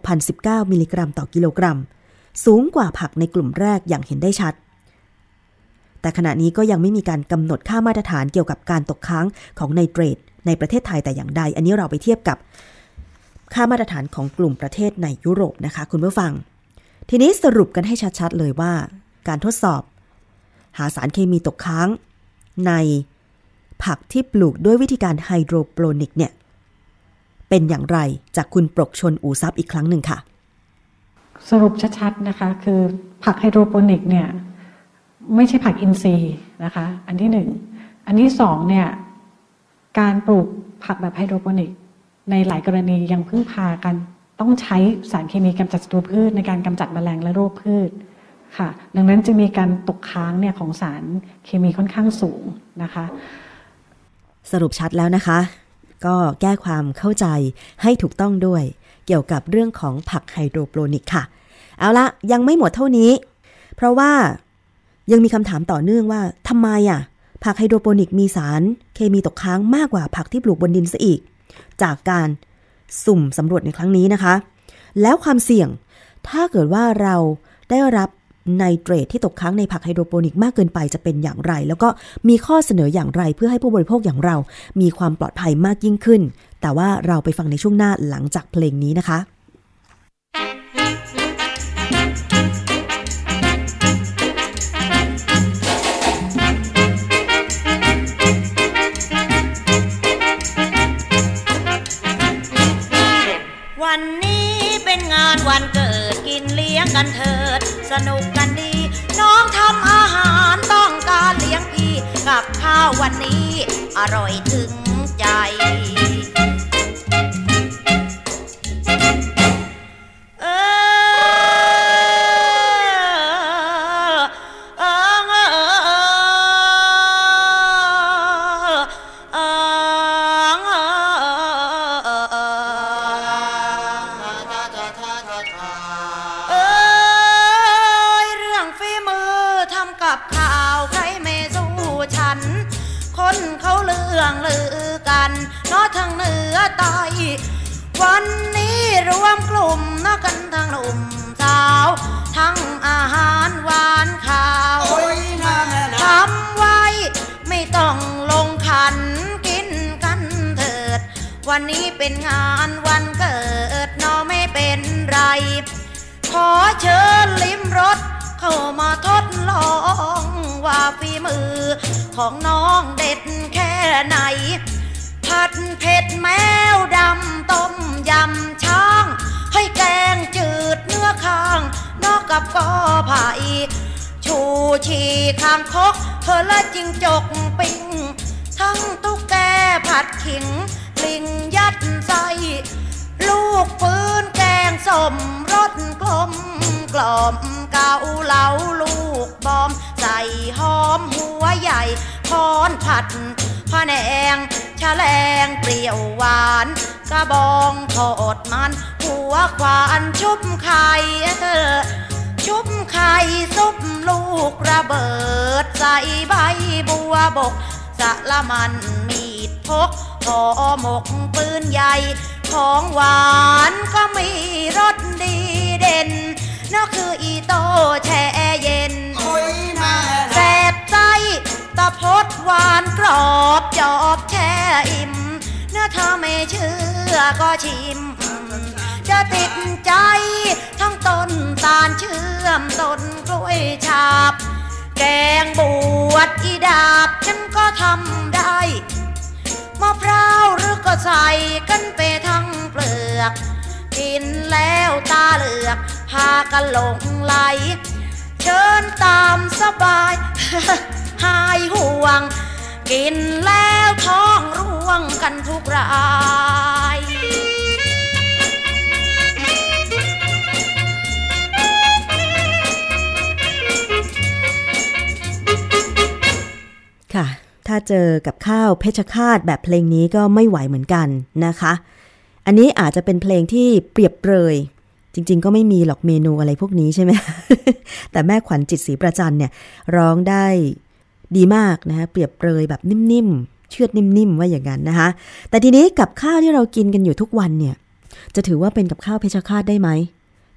6,019 มิลลิกรัมต่อกิโลกรัม สูงกว่าผักในกลุ่มแรกอย่างเห็นได้ชัด แต่ขณะนี้ก็ยังไม่มีการกำหนดค่ามาตรฐานเกี่ยวกับการตกค้างของไนเตรตในประเทศไทยแต่อย่างใด อันนี้เราไปเทียบกับค่ามาตรฐานของกลุ่มประเทศในยุโรปนะคะ คุณผู้ฟัง ทีนี้สรุปกันให้ชัดๆเลยว่า การทดสอบ หาสารเคมีตกค้าง ในผักที่ปลูกด้วยวิธีการไฮโดรโปรนิกเนี่ย เป็นอย่างไรจากคุณปรกชนอูซับอีกครั้งหนึ่งค่ะ สรุปชัดๆนะคะ คือผักไฮโดรโปรนิกเนี่ย ไม่ใช่ผักอินทรีย์นะคะ อันที่หนึ่งอันที่สองเนี่ย การปลูกผักแบบไฮโดรโปนิกในหลายกรณียังพึ่งพากัน ต้องใช้สารเคมีกำจัดศัตรูพืชในการกำจัดแมลงและโรคพืชค่ะ ดังนั้นจึงมีการตกค้างเนี่ยของสารเคมีค่อนข้างสูงนะคะ สรุปชัดแล้วนะคะ ก็แก้ความเข้าใจให้ถูกต้องด้วย เกี่ยวกับเรื่องของผักไฮโดรโปรนิกค่ะ เอาละยังไม่หมดเท่านี้ เพราะว่ายังมีคำถามต่อเนื่องว่าทำไมอะผักไฮโดรโปนิกมีสารเคมีตกค้างมากกว่าผักที่ปลูกบนดินซะอีก จากการ สุ่มสำรวจในครั้งนี้นะคะ แล้วความเสี่ยงถ้าเกิดว่าเราได้รับไนเตรตที่ตกค้างในผักไฮโดรโปนิกมากเกินไปจะเป็นอย่างไร แล้วก็มีข้อเสนออย่างไรเพื่อให้ผู้บริโภคอย่างเรา มีความปลอดภัยมากยิ่งขึ้น แต่ว่าเราไปฟังในช่วงหน้าหลังจากเพลงนี้นะคะ ยงกันเถิด สนุกกันดี น้องทำอาหารต้องการเลี้ยงพี่ กับข้าววันนี้ อร่อยถึงใจ วันนี้เป็นงานวันเกิดเนอไม่เป็นไร ขอเชิญลิ้มรสเข้ามาทดลองว่าฝีมือ ของน้องเด็ดแค่ไหน ผัดเผ็ดแมวดำต้มยำช้าง ให้แกงจืดเนื้อข้าง นอกกับกอไผ่ชูชีคางคกเพอละจิงจกปิ้งทั้งตุ๊กแกผัดขิง ยัดไส้ลูกปืนแกงส้มรสกลมกล่อมเกาเหลาลูกบอม ใส่หอมหัวใหญ่คอนผัดผะแนงชะแลงเปรี้ยวหวาน กระบองทอดมัน หัวควานชุบไข่เออชุบไข่ซุปลูกระเบิด ใส่ใบบัวบกสะละมันมีดพก ห่อหมกปืนใหญ่ ของหวานก็มีรสดีเด่นนั่นคืออีโตแช่เย็นแสบใจตะพดหวานกรอบจอบแช่อิ่มเนื้อเธอไม่เชื่อก็ชิม จะติดใจทั้งต้นตาลเชื่อมต้นกล้วยฉาบ แกงบวชอีดาบฉันก็ทำได้ะพร้าวหรือก็ใส่กันไปทั้งเปลือก กินแล้วตาเหลือก พากันหลงไหล เชิญตามสบาย หายห่วง กินแล้วท้องร่วงกันทุกรายค่ะ ถ้าเจอกับข้าวเพชรคาตแบบเพลงนี้ก็ไม่ไหวเหมือนกันนะคะ อันนี้อาจจะเป็นเพลงที่เปรียบเปรย จริง ๆ ก็ไม่มีหรอกเมนูอะไรพวกนี้ใช่ไหม แต่แม่ขวัญจิตศรีประจันเนี่ย ร้องได้ดีมากนะคะเปรียบเปรยแบบนิ่มๆ เชือดนิ่มๆ ว่าอย่างนั้นนะคะ แต่ทีนี้กับข้าวที่เรากินกันอยู่ทุกวันเนี่ย จะถือว่าเป็นกับข้าวเพชรคาตได้ไหม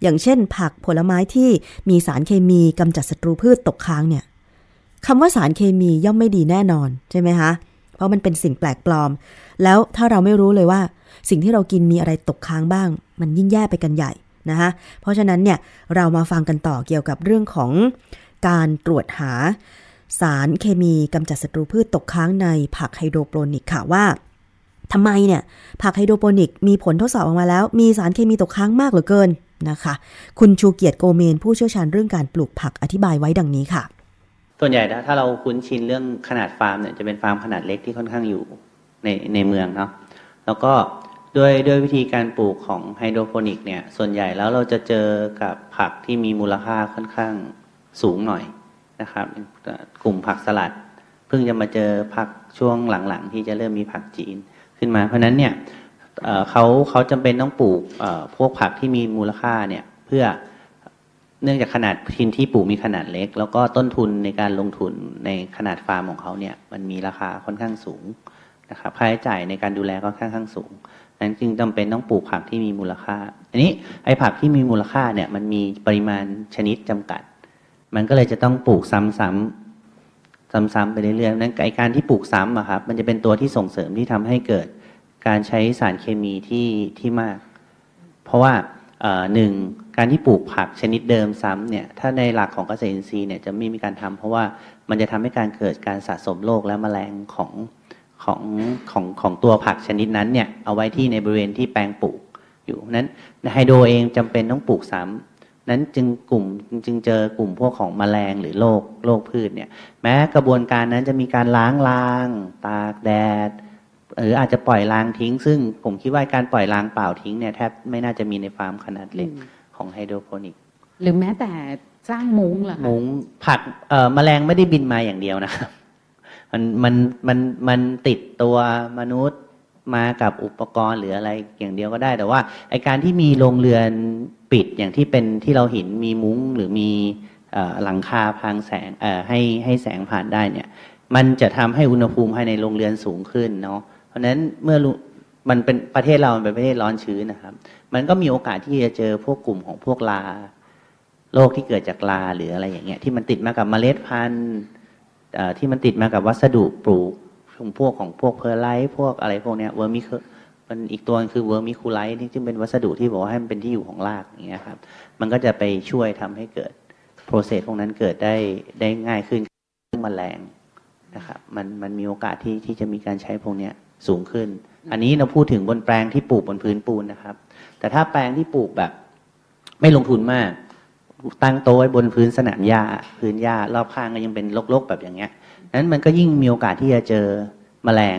อย่างเช่น ผักผลไม้ที่มีสารเคมีกำจัดศัตรูพืชตกค้างเนี่ย คำว่าสารเคมีย่อมไม่ดีแน่นอนใช่ไหมคะ เพราะมันเป็นสิ่งแปลกปลอม แล้วถ้าเราไม่รู้เลยว่า สิ่งที่เรากินมีอะไรตกค้างบ้าง มันยิ่งแย่ไปกันใหญ่นะคะเพราะฉะนั้นเนี่ยเรามาฟังกันต่อเกี่ยวกับเรื่องของการตรวจหา สารเคมีกำจัดศัตรูพืชตกค้างในผักไฮโดรโปนิกค่ะว่าทำไมเนี่ยผักไฮโดรโปนิกมีผลทดสอบออกมาแล้ว มีสารเคมีตกค้างมากเหลือเกินนะคะ คุณชูเกียรติโกเมนผู้เชี่ยวชาญเรื่องการปลูกผักอธิบายไว้ดังนี้ค่ะ ส่วนใหญ่ถ้าถ้าเราคุ้นชินเรื่องขนาดฟาร์มเนี่ยจะเป็นฟาร์มขนาดเล็กที่ค่อนข้างอยู่ในในเมืองเนาะแล้วก็ด้วยด้วยวิธีการปลูกของไฮโดรโปนิกเนี่ยส่วนใหญ่แล้วเราจะเจอกับผักที่มีมูลค่าค่อนข้างสูงหน่อยนะครับ กลุ่มผักสลัด เพิ่งจะมาเจอผักช่วงหลังๆ ที่จะเริ่มมีผักจีนขึ้นมา เพราะนั้นเนี่ยเขาเขาจำเป็นต้องปลูกพวกผักที่มีมูลค่าเนี่ยเพื่อ เนื่องจากขนาดพื้นที่ปลูกมีขนาดเล็ก แล้วก็ต้นทุนในการลงทุนในขนาดฟาร์มของเขาเนี่ย มันมีราคาค่อนข้างสูงนะครับค่าใช้จ่ายในการดูแลก็ค่อนข้างสูง นั้นจึงจำเป็นต้องปลูกผักที่มีมูลค่า อันนี้ไอ้ผักที่มีมูลค่าเนี่ยมันมีปริมาณชนิดจำกัด มันก็เลยจะต้องปลูกซ้ำๆซ้ำๆไปเรื่อยๆนั้นไอการที่ปลูกซ้ำอะครับมันจะเป็นตัวที่ส่งเสริมที่ทำให้เกิดการใช้สารเคมีที่ที่มาก เพราะว่า หนึ่งการที่ปลูกผักชนิดเดิมซ้ำเนี่ยถ้าในหลักของเกษตรอินทรีย์เนี่ยจะไม่มีการทำเพราะว่ามันจะทำให้การเกิดการสะสมโรคและแมลงของของของของตัวผักชนิดนั้นเนี่ยเอาไว้ที่ในบริเวณที่แปลงปลูกอยู่นั้นไฮโดรเองจำเป็นต้องปลูกซ้ำนั้นจึงกลุ่มจึงเจอกลุ่มพวกของแมลงหรือโรคโรคพืชเนี่ยแม้กระบวนการนั้นจะมีการล้างลาง ตากแดด หรืออาจจะปล่อยล้างทิ้ง ซึ่งผมคิดว่าการปล่อยล้างเปล่าทิ้งเนี่ยแทบไม่น่าจะมีในฟาร์มขนาดเล็กของไฮโดรโปนิก หรือแม้แต่สร้างมุ้งเหรอคะมุ้งผักเอ่อแมลงไม่ได้บินมาอย่างเดียวนะครับมันมันมันมันติดตัวมนุษย์มากับอุปกรณ์หรืออะไรอย่างเดียวก็ได้ แต่ว่าไอการที่มีโรงเรือนปิดอย่างที่เป็นที่เราเห็นมีมุ้งหรือมีหลังคาพังแสงให้ให้แสงผ่านได้เนี่ย มันจะทำให้อุณหภูมิภายในโรงเรือนสูงขึ้นเนาะเพราะฉะนั้นเมื่อมันเป็นประเทศเรามันเป็นประเทศร้อนชื้นนะครับ มันก็มีโอกาสที่จะเจอพวกกลุ่มของพวกลาโรคที่เกิดจากราหรืออะไรอย่างเงี้ยที่มันติดมากับเมล็ดพันธุ์ที่มันติดมากับวัสดุปลูกของพวกของพวกเพอร์ไลท์พวกอะไรพวกเนี้ย vermic มันอีกตัวคือ vermiculite ที่จึงเป็นวัสดุที่บอกว่าให้มันเป็นที่อยู่ของรากอย่างเงี้ยครับมันก็จะไปช่วยทำให้เกิด process พวกนั้นเกิดได้ได้ง่ายขึ้นเรื่องแมลงนะครับมันมันมีโอกาสที่ที่จะมีการใช้พวกเนี้ย สูงขึ้น อันนี้เราพูดถึงบนแปลงที่ปลูกบนพื้นปูนนะครับ แต่ถ้าแปลงที่ปลูกแบบ ไม่ลงทุนมาก ตั้งโต๊ะไว้บนพื้นสนามหญ้าพื้นหญ้ารอบข้างก็ยังเป็นรกๆแบบอย่างเงี้ยนั้นมันก็ยิ่งมีโอกาสที่จะเจอแมลง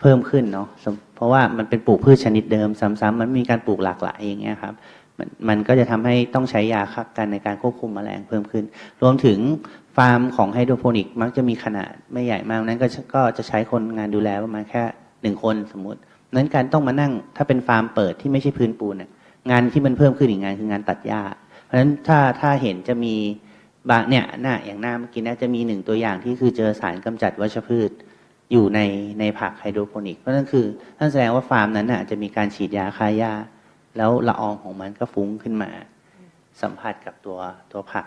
เพิ่มขึ้นเนาะเพราะว่ามันเป็นปลูกพืชชนิดเดิม ซ้ำๆมันมีการปลูกหลากหลายอย่างเงี้ยครับ มันมันก็จะทำให้ต้องใช้ยาคักกันในการควบคุมแมลงเพิ่มขึ้น รวมถึงฟาร์มของไฮโดรโปนิกมักจะมีขนาดไม่ใหญ่มากนั้นก็ก็จะใช้คนงานดูแลประมาณแค่หนึ่งคนสมมตินั้นการต้องมานั่งถ้าเป็นฟาร์มเปิดที่ไม่ใช่พื้นปูนเนี่ยงานที่มันเพิ่มขึ้นอีกงานคืองานตัดหญ้า เพราะฉะนั้นถ้าถ้าเห็นจะมีบางเนี่ยหน้าอย่างหน้าเมื่อกี้นะจะมีหนึ่งตัวอย่างที่คือเจอสารกำจัดวัชพืชอยู่ในในผักไฮโดรโปนิกเพราะนั่นคือนั่นแสดงว่าฟาร์มนั้นน่ะจะมีการฉีดยาฆ่าหญ้า แล้วละอองของมันก็ฟุ้งขึ้นมา สัมผัสกับตัวตัวผัก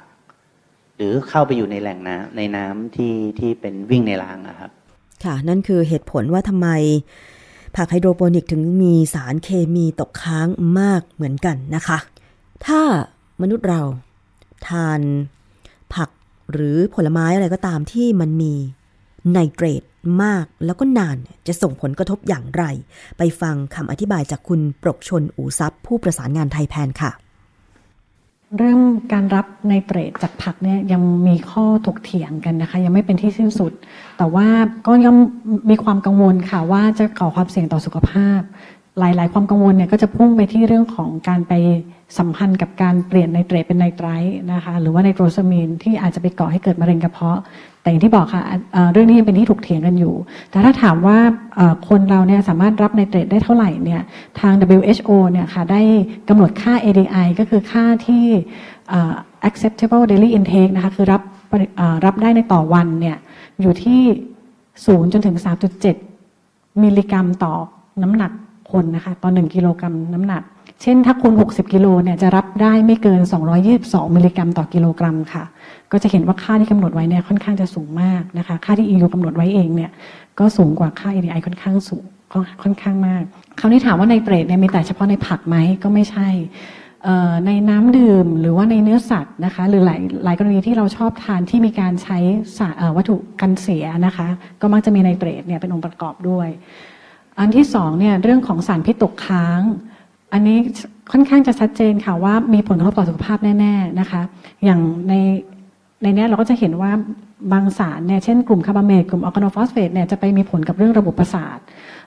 หรือเข้าไปอยู่ในแหล่งน้ำในน้ำที่ที่เป็นวิ่งในรางนะครับ ค่ะ นั่นคือเหตุผลว่าทำไมผักไฮโดรโปนิกถึงมีสารเคมีตกค้างมากเหมือนกันนะคะ ถ้ามนุษย์เราทานผักหรือผลไม้อะไรก็ตามที่มันมี ไนเตรตมากแล้วก็นานจะส่งผลกระทบอย่างไร ไปฟังคำอธิบายจากคุณปรกชนอูซับผู้ประสานงานไทยแพนค่ะ เรื่องการรับไนเตรตจากผักเนี่ยยังมีข้อถกเถียงกันนะคะ ยังไม่เป็นที่สิ้นสุด แต่ว่าก็ยังมีความกังวลค่ะว่าจะก่อความเสี่ยงต่อสุขภาพ หลาย ๆ ความกังวลเนี่ยก็จะพุ่งไปที่เรื่องของการไป สัมพันธ์กับการเปลี่ยนไนเตรตเป็นไนไตรท์นะคะหรือว่าไนโตรซามีนที่อาจจะไปก่อให้เกิดมะเร็งกระเพาะ แต่อย่างที่บอกค่ะเรื่องนี้ยังเป็นที่ถกเถียงกันอยู่ แต่ถ้าถามว่าคนเราเนี่ยสามารถรับไนเตรตได้เท่าไหร่เนี่ยทาง WHO เนี่ยค่ะได้กำหนดค่า ADI ก็คือค่าที่ acceptable daily intake นะคะคือรับรับได้ในต่อวันเนี่ยอยู่ที่0จนถึง 3.7 มิลลิกรัมต่อน้ำหนักคนนะคะต่อ 1 กิโลกรัมน้ำหนัก เช่นถ้าคุณ60 กิโลเนี่ยจะรับได้ไม่เกิน 222 มิลลิกรัมต่อกิโลกรัมค่ะ ก็จะเห็นว่าค่าที่กำหนดไว้เนี่ยค่อนข้างจะสูงมากนะคะ ค่าที่ EU กำหนดไว้เองเนี่ยก็สูงกว่าค่า EDI ค่อนข้างสูงค่อนข้างมากคราวนี้ถามว่าในเตรดเนี่ยมีแต่เฉพาะในผักไหมก็ไม่ใช่ในน้ำดื่มหรือว่าในเนื้อสัตว์นะคะ หรือหลายหลายกรณีที่เราชอบทานที่มีการใช้วัตถุกันเสียนะคะ ก็มักจะมีในเตรดเนี่ยเป็นองค์ประกอบด้วย อันที่สองเนี่ยเรื่องของสารพิษตกค้าง อันนี้ค่อนข้างจะชัดเจนค่ะว่ามีผลกระทบต่อสุขภาพแน่ๆนะคะ อย่างในในนี้เราก็จะเห็นว่าบางสารเนี่ยเช่นกลุ่มคาร์บาเมตกลุ่มออร์แกโนฟอสเฟตเนี่ยจะไปมีผลกับเรื่องระบบประสาท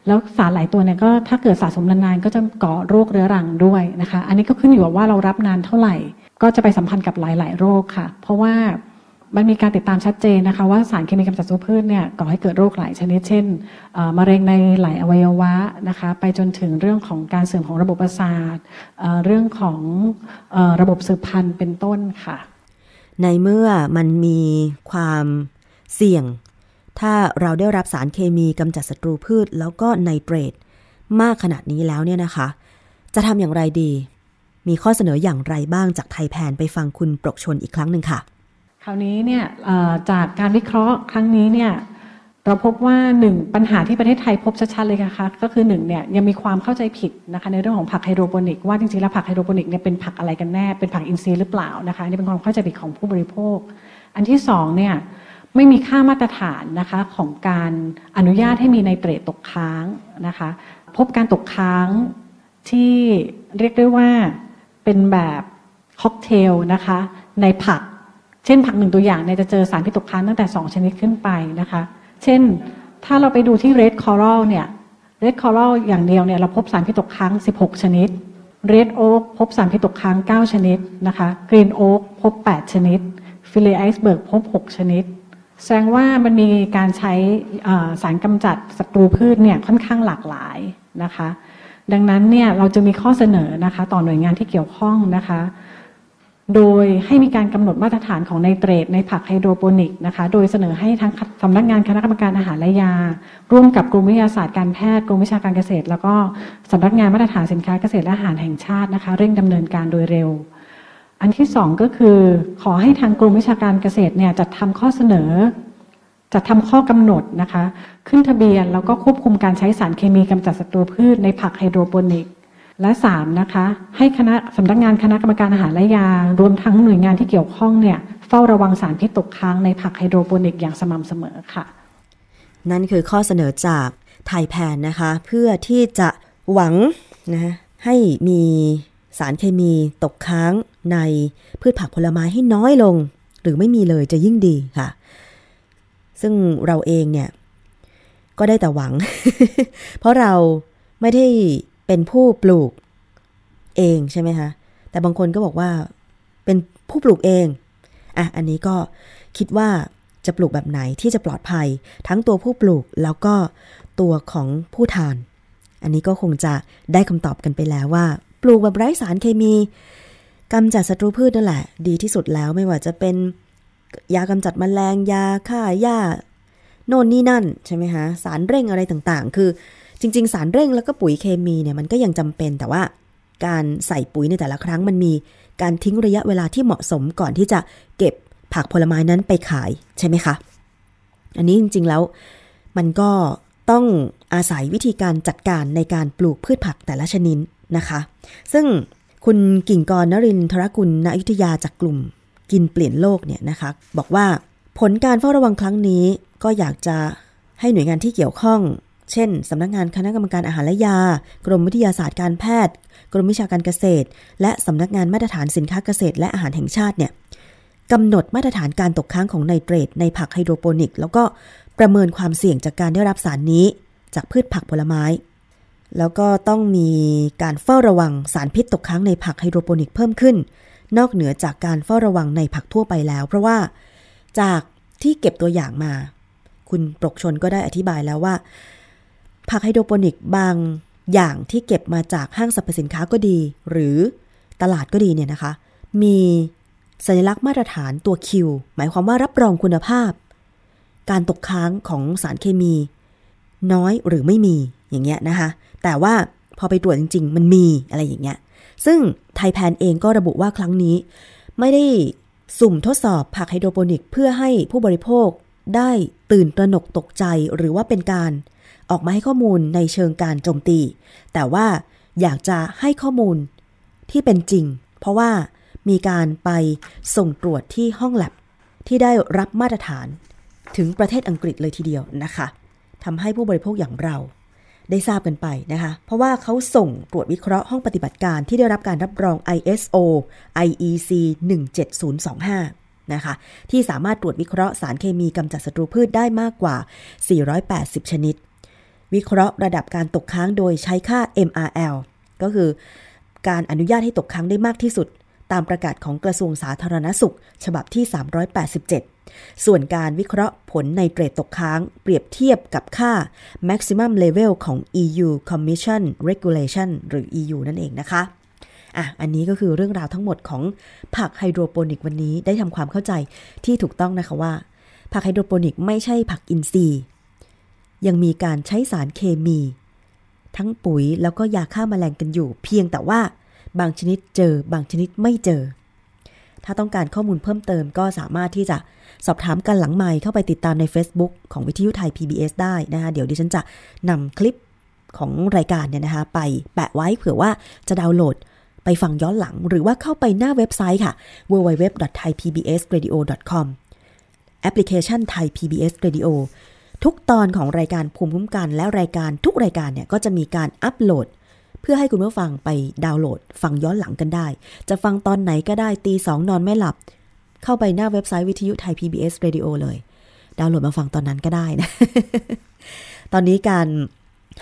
แล้วสารหลายตัวเนี่ยก็ถ้าเกิดสะสมนานๆ ก็จะก่อโรคเรื้อรังด้วยนะคะ อันนี้ก็ขึ้นอยู่กับว่าเรารับนานเท่าไหร่ ก็จะไปสัมพันธ์กับหลาย ๆ โรคค่ะ เพราะว่า มันมีการติดตามชัดเจนนะคะว่าสารเคมีกำจัดศัตรูพืชเนี่ยก่อให้เกิดโรคหลายชนิด เช่นมะเร็งในหลายอวัยวะนะคะไปจนถึงเรื่องของการเสื่อมของระบบประสาทเรื่องของระบบสืบพันธุ์เป็นต้นค่ะ ในเมื่อมันมีความเสี่ยง ถ้าเราได้รับสารเคมีกำจัดศัตรูพืช แล้วก็ไนเตรตมากขนาดนี้แล้วเนี่ยนะคะ จะทำอย่างไรดี มีข้อเสนออย่างไรบ้างจากไทยแพนไปฟังคุณปรกชลอีกครั้งหนึ่งค่ะ คราวนี้เนี่ยจากการวิเคราะห์ครั้งนี้เนี่ยเราพบว่าหนึ่งปัญหาที่ประเทศไทยพบชัดๆเลยนะคะก็คือหนึ่งเนี่ยยังมีความเข้าใจผิดนะคะในเรื่องของผักไฮโดรโปนิก ว่าจริงๆแล้วผักไฮโดรโปนิกเนี่ยเป็นผักอะไรกันแน่ เป็นผักอินทรีย์หรือเปล่านะคะนี่เป็นความเข้าใจผิดของผู้บริโภค อันที่สองเนี่ยไม่มีค่ามาตรฐานนะคะของการอนุญาตให้มีในเตรตกค้างนะคะพบการตกค้างที่เรียกได้ว่าเป็นแบบค็อกเทลนะคะในผัก เช่นผักหนึ่งตัวอย่างเนี่ยจะเจอสารพิษตกค้างตั้งแต่ 2 ชนิดขึ้นไปนะคะ เช่นถ้าเราไปดูที่ red coral เนี่ย red coral อย่างเดียวเนี่ยเราพบสารพิษตกค้าง 16 ชนิด red oak พบสารพิษตกค้าง 9 ชนิดนะคะ green oak พบ 8 ชนิด fillet iceberg พบ 6 ชนิด แสดงว่ามันมีการใช้สารกำจัดศัตรูพืชเนี่ยค่อนข้างหลากหลายนะคะ ดังนั้นเนี่ยเราจะมีข้อเสนอนะคะต่อหน่วยงานที่เกี่ยวข้องนะคะ โดยให้มีการกำหนดมาตรฐานของไนเตรตในผักไฮโดรโปนิกนะคะ โดยเสนอให้ทั้งสำนักงานคณะกรรมการอาหารและยา ร่วมกับกรมวิทยาศาสตร์การแพทย์กรมวิชาการเกษตร แล้วก็สำนักงานมาตรฐานสินค้าเกษตรและอาหารแห่งชาตินะคะ เร่งดำเนินการโดยเร็ว อันที่สองก็คือขอให้ทางกรมวิชาการเกษตรเนี่ยจัดทำข้อเสนอจัดทำข้อกำหนดนะคะ ขึ้นทะเบียนแล้วก็ควบคุมการใช้สารเคมีกำจัดศัตรูพืชในผักไฮโดรโปนิก และ3นะคะให้คณะสำนักงานคณะกรรมการอาหารและยา รวมทั้งหน่วยงานที่เกี่ยวข้องเนี่ยเฝ้าระวังสารพิษตกค้างในผักไฮโดรโปนิกอย่างสม่ำเสมอค่ะ นั่นคือข้อเสนอจากไทยแพนนะคะ เพื่อที่จะหวังนะให้มีสารเคมีตกค้างในพืชผักผลไม้ให้น้อยลง หรือไม่มีเลยจะยิ่งดีค่ะ ซึ่งเราเองเนี่ย ก็ได้แต่หวัง เพราะเราไม่ได้ เป็นผู้ปลูกเองใช่ไหมคะแต่บางคนก็บอกว่าเป็นผู้ปลูกเองอะอันนี้ก็คิดว่าจะปลูกแบบไหนที่จะปลอดภัย ทั้งตัวผู้ปลูกแล้วก็ตัวของผู้ทาน อันนี้ก็คงจะได้คำตอบกันไปแล้วว่า ปลูกแบบไร้สารเคมีกำจัดศัตรูพืชนั่นแหละ ดีที่สุดแล้วไม่ว่าจะเป็นยากำจัดมแมลงยาฆ่าหญ้า โน่นนี่นั่นใช่ไหมคะสารเร่งอะไรต่างๆ คือ จริง ๆ สารเร่งแล้วก็ปุ๋ยเคมีเนี่ยมันก็ยังจำเป็นแต่ว่าการใส่ปุ๋ยในแต่ละครั้งมันมีการทิ้งระยะเวลาที่เหมาะสมก่อนที่จะเก็บผักผลไม้นั้นไปขายใช่ไหมคะ อันนี้จริง ๆ แล้วมันก็ต้องอาศัยวิธีการจัดการในการปลูกพืชผักแต่ละชนิดนะคะ ซึ่งคุณกิ่งกรนรินทรกุลณอยุธยาจากกลุ่มกินเปลี่ยนโลกเนี่ยนะคะ บอกว่าผลการเฝ้าระวังครั้งนี้ก็อยากจะให้หน่วยงานที่เกี่ยวข้อง เช่นสำนักงานคณะกรรมการอาหารและยา กรมวิทยาศาสตร์การแพทย์ กรมวิชาการเกษตร และสำนักงานมาตรฐานสินค้าเกษตร และอาหารแห่งชาติเนี่ยกำหนดมาตรฐานการตกค้างของไนเตรตในผักไฮโดรโปนิก แล้วก็ประเมินความเสี่ยงจากการได้รับสารนี้ จากพืชผักผลไม้ แล้วก็ต้องมีการเฝ้าระวังสารพิษตกค้างในผักไฮโดรโปนิกเพิ่มขึ้น นอกเหนือจากการเฝ้าระวังในผักทั่วไปแล้ว เพราะว่าจากที่เก็บตัวอย่างมา คุณปรกชนก็ได้อธิบายแล้วว่า ผักไฮโดรโปนิกบางอย่างที่เก็บมาจากห้างสรรพสินค้าก็ดี หรือตลาดก็ดีเนี่ยนะคะ มีสัญลักษณ์มาตรฐานตัวคิวหมายความว่ารับรองคุณภาพ การตกค้างของสารเคมี น้อยหรือไม่มีอย่างเงี้ยนะคะ แต่ว่าพอไปตรวจจริง ๆ มันมีอะไรอย่างเงี้ยซึ่งไทยแพนเองก็ระบุว่าครั้งนี้ ไม่ได้สุ่มทดสอบผักไฮโดรโปนิกเพื่อให้ผู้บริโภคได้ตื่นตระหนกตกใจหรือว่าเป็นการ ออกมาให้ข้อมูลในเชิงการโจมตี แต่ว่าอยากจะให้ข้อมูลที่เป็นจริง เพราะว่ามีการไปส่งตรวจที่ห้องแลบที่ได้รับมาตรฐานถึงประเทศอังกฤษเลยทีเดียวนะคะทำให้ผู้บริโภคอย่างเราได้ทราบกันไปนะคะ เพราะว่าเขาส่งตรวจวิเคราะห์ห้องปฏิบัติการที่ได้รับการรับรอง ISO IEC 17025 นะคะ ที่สามารถตรวจวิเคราะห์สารเคมีกำจัดศัตรูพืชได้มากกว่า 480 ชนิด วิเคราะห์ระดับการตกค้างโดยใช้ค่า MRL ก็คือการอนุญาตให้ตกค้างได้มากที่สุด ตามประกาศของกระทรวงสาธารณสุข ฉบับที่ 387 ส่วนการวิเคราะห์ผลไนเตรตตกค้าง เปรียบเทียบกับค่า maximum level ของ EU Commission Regulation หรือ EU นั่นเองนะคะอะ อันนี้ก็คือเรื่องราวทั้งหมดของผักไฮโดรโปนิกวันนี้ได้ทำความเข้าใจที่ถูกต้องนะคะว่า ผักไฮโดรโปนิกไม่ใช่ผักอินทรีย์ ยังมีการใช้สารเคมี ทั้งปุ๋ยแล้วก็ยาฆ่ามาแมลงกันอยู่ เพียงแต่ว่าบางชนิดเจอบางชนิดไม่เจอ ถ้าต้องการข้อมูลเพิ่มเติมก็สามารถที่จะสอบถามกันหลังไมค์เข้าไปติดตามใน Facebook ของวิทยุไทย PBS ได้นะคะเดี๋ยวดิฉันจะนำคลิปของรายการเนี่ยนะคะไปแปะไว้เผื่อว่าจะดาวน์โหลดไปฟังย้อนหลังหรือว่าเข้าไปหน้าเว็บไซต์ค่ะ www.thaipbsradio.com แอปพลิเคชันไทย PBS Radio ทุกตอนของรายการภูมิคุ้มกัน และรายการทุกรายการเนี่ยก็จะมีการอัปโหลด เพื่อให้คุณผู้ฟังไปดาวน์โหลด ฟังย้อนหลังกันได้ จะฟังตอนไหนก็ได้ตีสองนอนไม่หลับ เข้าไปหน้าเว็บไซต์วิทยุไทย PBS Radio เลย ดาวน์โหลดมาฟังตอนนั้นก็ได้นะ ตอนนี้การ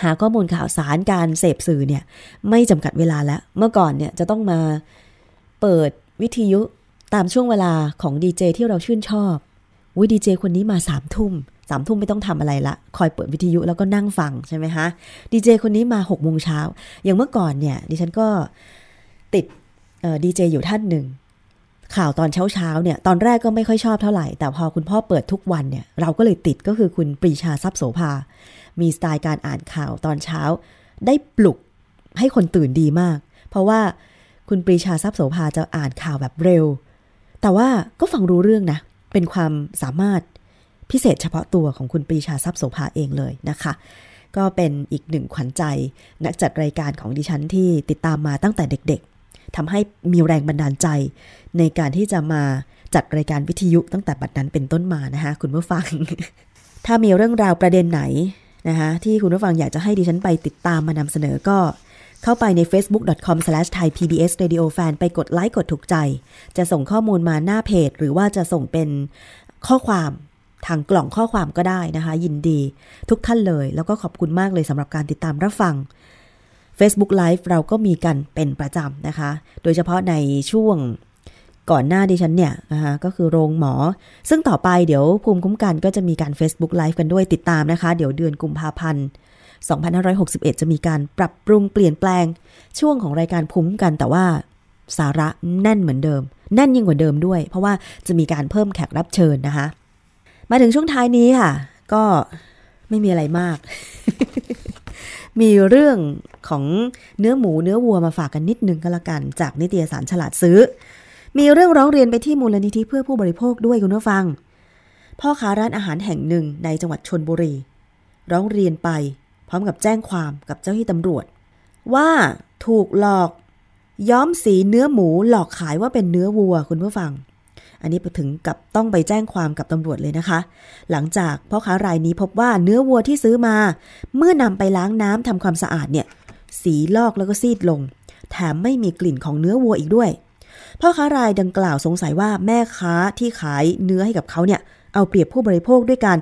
หาข้อมูลข่าวสารการเสพสื่อเนี่ย ไม่จำกัดเวลาแล้ว เมื่อก่อนเนี่ยจะต้องมาเปิดวิทยุตามช่วงเวลาของดีเจที่เราชื่นชอบวิดีเจคนนี้มาสามทุ่ม สามทุ่มไม่ต้องทำอะไรละ คอยเปิดวิทยุแล้วก็นั่งฟังใช่ไหมคะดีเจคนนี้มาหกโมงเช้าอย่างเมื่อก่อนเนี่ย ดิฉันก็ติดดีเจอยู่ท่านหนึ่ง ข่าวตอนเช้าเช้าเนี่ย ตอนแรกก็ไม่ค่อยชอบเท่าไหร่ แต่พอคุณพ่อเปิดทุกวันเนี่ย เราก็เลยติดก็คือคุณปรีชาทรัพย์โสภา มีสไตล์การอ่านข่าวตอนเช้า ได้ปลุกให้คนตื่นดีมาก เพราะว่าคุณปรีชาทรัพย์โสภาจะอ่านข่าวแบบเร็ว แต่ว่าก็ฟังรู้เรื่องนะ เป็นความสามารถ พิเศษเฉพาะตัวของคุณปรีชาทรัพย์โสภาเองเลยนะคะ ก็เป็นอีกหนึ่งขวัญใจ นักจัดรายการของดิฉันที่ติดตามมาตั้งแต่เด็กๆทำให้มีแรงบันดาลใจ ในการที่จะมาจัดรายการวิทยุตั้งแต่บัดนั้นเป็นต้นมานะคะคุณผู้ฟัง ถ้ามีเรื่องราวประเด็นไหนนะคะที่คุณผู้ฟังอยากจะให้ดิฉันไปติดตามมานำเสนอก็เข้าไปใน facebook.com/thaipbsradiofan ไปกดไลค์กดถูกใจ จะส่งข้อมูลมาหน้าเพจ หรือว่าจะส่งเป็นข้อความ ทางกล่องข้อความก็ได้นะคะ ยินดีทุกท่านเลย แล้วก็ขอบคุณมากเลยสำหรับการติดตามรับฟัง Facebook Live เราก็มีกันเป็นประจำนะคะ โดยเฉพาะในช่วงก่อนหน้าดิฉันเนี่ยนะคะก็คือโรงหมอ ซึ่งต่อไปเดี๋ยวภูมิคุ้มกันก็จะมีการ Facebook Live กันด้วยติดตามนะคะ เดี๋ยวเดือนกุมภาพันธ์2561 จะมีการปรับปรุงเปลี่ยนแปลงช่วงของรายการภูมิคุ้มกันแต่ว่าสาระแน่นเหมือนเดิม แน่นยิ่งกว่าเดิมด้วย เพราะว่าจะมีการเพิ่มแขกรับเชิญนะคะ มาถึงช่วงท้ายนี้ค่ะ ก็ไม่มีอะไรมาก มีเรื่องของเนื้อหมูเนื้อวัวมาฝากกันนิดนึงก็แล้วกัน จากนิตยสารฉลาดซื้อ มีเรื่องร้องเรียนไปที่มูลนิธิเพื่อผู้บริโภคด้วยคุณผู้ฟัง พ่อค้าร้านอาหารแห่งหนึ่งในจังหวัดชนบุรี ร้องเรียนไป พร้อมกับแจ้งความกับเจ้าหน้าที่ตำรวจ ว่าถูกหลอก ย้อมสีเนื้อหมูหลอกขายว่าเป็นเนื้อวัวคุณผู้ฟัง อันนี้ไปถึงกับต้องไปแจ้งความกับตำรวจเลยนะคะ หลังจากพ่อค้ารายนี้พบว่าเนื้อวัวที่ซื้อมา เมื่อนำไปล้างน้ำทำความสะอาดเนี่ย สีลอกแล้วก็ซีดลง แถมไม่มีกลิ่นของเนื้อวัวอีกด้วย พ่อค้ารายดังกล่าวสงสัยว่าแม่ค้าที่ขายเนื้อให้กับเขาเนี่ยเอาเปรียบผู้บริโภคด้วยการ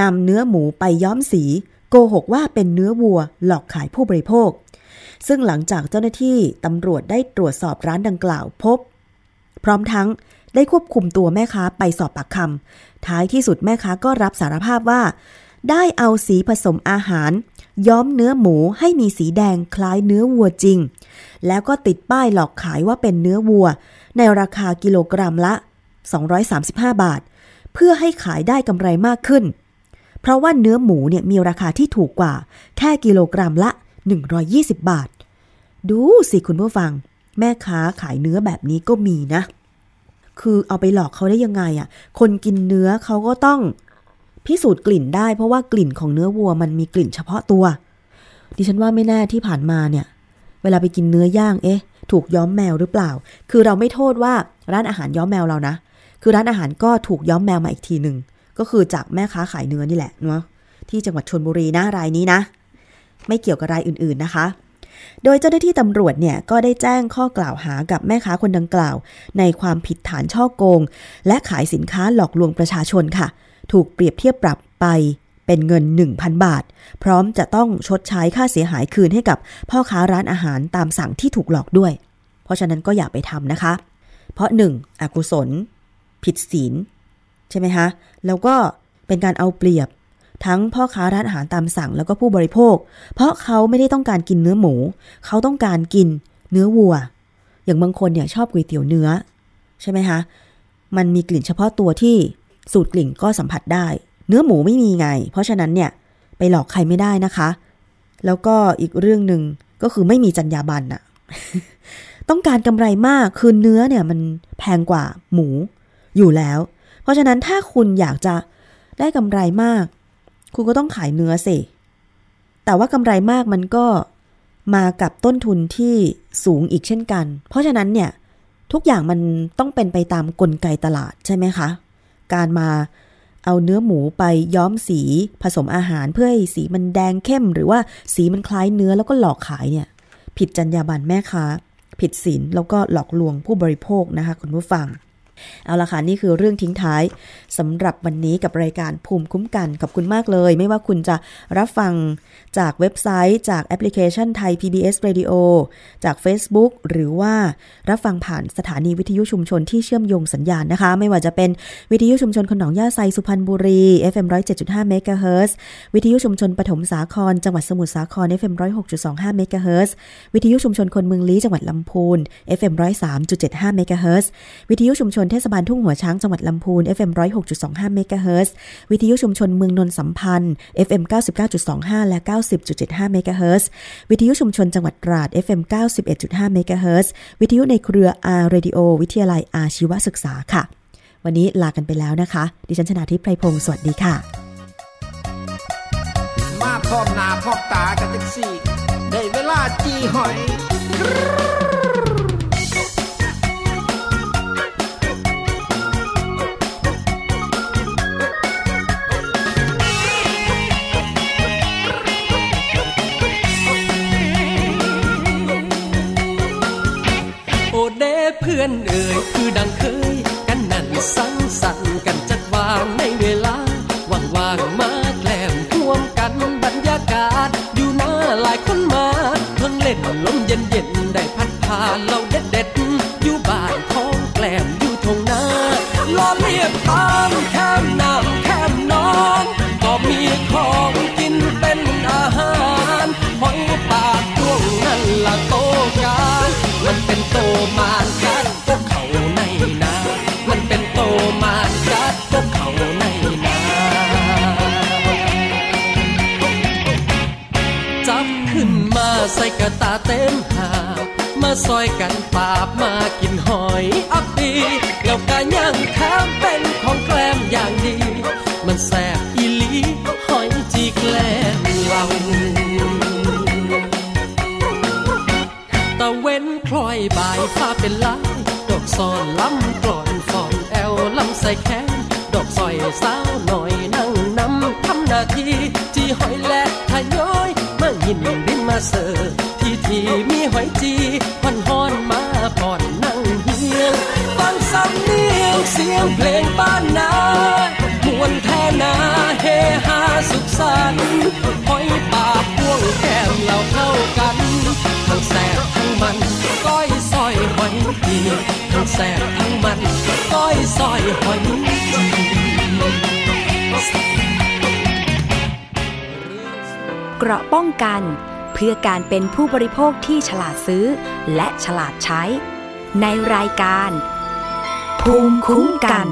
นำเนื้อหมูไปย้อมสี โกหกว่าเป็นเนื้อวัวหลอกขายผู้บริโภค ซึ่งหลังจากเจ้าหน้าที่ตำรวจได้ตรวจสอบร้านดังกล่าวพบ พร้อมทั้ง ได้ควบคุมตัวแม่ค้าไปสอบปากคำท้ายที่สุดแม่ค้าก็รับสารภาพว่า ได้เอาสีผสมอาหาร ย้อมเนื้อหมูให้มีสีแดงคล้ายเนื้อวัวจริง แล้วก็ติดป้ายหลอกขายว่าเป็นเนื้อวัว ในราคากิโลกรัมละ 235 บาท เพื่อให้ขายได้กำไรมากขึ้น เพราะว่าเนื้อหมูเนี่ยมีราคาที่ถูกกว่า แค่กิโลกรัมละ 120 บาท ดูสิคุณผู้ฟัง แม่ค้าขายเนื้อแบบนี้ก็มีนะ คือเอาไปหลอกเขาได้ยังไงอะ่ะ คนกินเนื้อเขาก็ต้องพิสูจน์กลิ่นได้ เพราะว่ากลิ่นของเนื้อวัวมันมีกลิ่นเฉพาะตัว ดิฉันว่าไม่แน่ที่ผ่านมาเนี่ย เวลาไปกินเนื้อย่างเอ๊ะ ถูกย้อมแมวหรือเปล่า คือเราไม่โทษว่าร้านอาหารย้อมแมวเรานะ คือร้านอาหารก็ถูกย้อมแมวมาอีกทีหนึ่งก็คือจากแม่ค้าขายเนื้อนี่แหละเนาะที่จังหวัดชนบุรีนะรายนี้นะ ไม่เกี่ยวกับรายอื่น ๆนะคะ โดยเจ้าหน้าที่ตำรวจเนี่ยก็ได้แจ้งข้อกล่าวหากับแม่ค้าคนดังกล่าว ในความผิดฐานช่อโกง และขายสินค้าหลอกลวงประชาชนค่ะ ถูกเปรียบเทียบปรับไปเป็นเงิน 1,000 บาท พร้อมจะต้องชดใช้ค่าเสียหายคืนให้กับพ่อค้าร้านอาหารตามสั่งที่ถูกหลอกด้วย เพราะฉะนั้นก็อย่าไปทำนะคะ เพราะ 1. อกุศล ผิดศีล ใช่ไหมคะ แล้วก็เป็นการเอาเปรียบ ทั้งพ่อค้าร้านอาหารตามสั่งแล้วก็ผู้บริโภค เพราะเขาไม่ได้ต้องการกินเนื้อหมู เขาต้องการกินเนื้อวัว อย่างบางคนเนี่ยชอบก๋วยเตี๋ยวเนื้อ ใช่ไหมคะ มันมีกลิ่นเฉพาะตัวที่สูตรกลิ่นก็สัมผัสได้ เนื้อหมูไม่มีไง เพราะฉะนั้นเนี่ยไปหลอกใครไม่ได้นะคะ แล้วก็อีกเรื่องหนึ่งก็คือไม่มีจรรยาบรรณอะต้องการกำไรมากคือเนื้อเนี่ยมันแพงกว่าหมูอยู่แล้ว เพราะฉะนั้นถ้าคุณอยากจะได้กำไรมาก คุณก็ต้องขายเนื้อสิ แต่ว่ากำไรมากมันก็มากับต้นทุนที่สูงอีกเช่นกัน เพราะฉะนั้นเนี่ยทุกอย่างมันต้องเป็นไปตามกลไกตลาดใช่ไหมคะ การมาเอาเนื้อหมูไปย้อมสีผสมอาหารเพื่อให้สีมันแดงเข้ม หรือว่าสีมันคล้ายเนื้อแล้วก็หลอกขายเนี่ย ผิดจรรยาบรรณแม่ค้า ผิดศีลแล้วก็หลอกลวงผู้บริโภคนะคะคุณผู้ฟัง เอาละค่ะนี่คือเรื่องทิ้งท้ายสำหรับวันนี้กับรายการภูมิคุ้มกันขอบคุณมากเลย ไม่ว่าคุณจะรับฟังจากเว็บไซต์จากแอปพลิเคชันไทย PBS Radio จาก Facebook หรือว่ารับฟังผ่านสถานีวิทยุชุมชนที่เชื่อมโยงสัญญาณนะคะ ไม่ว่าจะเป็นวิทยุชุมชนคนหนองหญ้าไซสุพรรณบุรี FM 107.5เมกะเฮิรตซ์วิทยุชุมชนปฐมสาคร จังหวัดสมุทรสาคร FM 106.25เมกะเฮิรตซ์วิทยุชุมชนคนเมืองลี้จังหวัดลำพูน FM 103.75เมกะเฮิรตซ์วิทยุชุมชนเทศบาลทุ่งหัวช้างจังหวัดลำพูน FM 106.25เมกะเฮิรตซ์วิทยุชุมชนเมืองนนท์สัมพันธ์ FM 99.25 และ 90.75เมกะเฮิรตซ์วิทยุชุมชนจังหวัดตราด FM 91.5เมกะเฮิรตซ์วิทยุในเครือ R Radio วิทยาลัยอาชีวศึกษาค่ะ วันนี้ลากันไปแล้วนะคะ ดิฉันชนาทิพไพรพงศ์สวัสดีค่ะ มาพร้อมหน้าพร้อมตากันจังสี่ได้เวลาจีหอย พื่อนเอ่ยคือดังเคย กันนั่นสังสรรค์กันจัดวางในเวลาว่างๆมาแกล้มร่วมกันบรรยากาศ อยู่หน้าหลายคนมาเพิ่งเล่นลมเย็น ซอยกันป สบทั้งมันก้อยซอยหอยจีเกราะป้องกันเพื่อการเป็นผู้บริโภคที่ฉลาดซื้อ และฉลาดใช้ ในรายการ ภูมิคุ้มกัน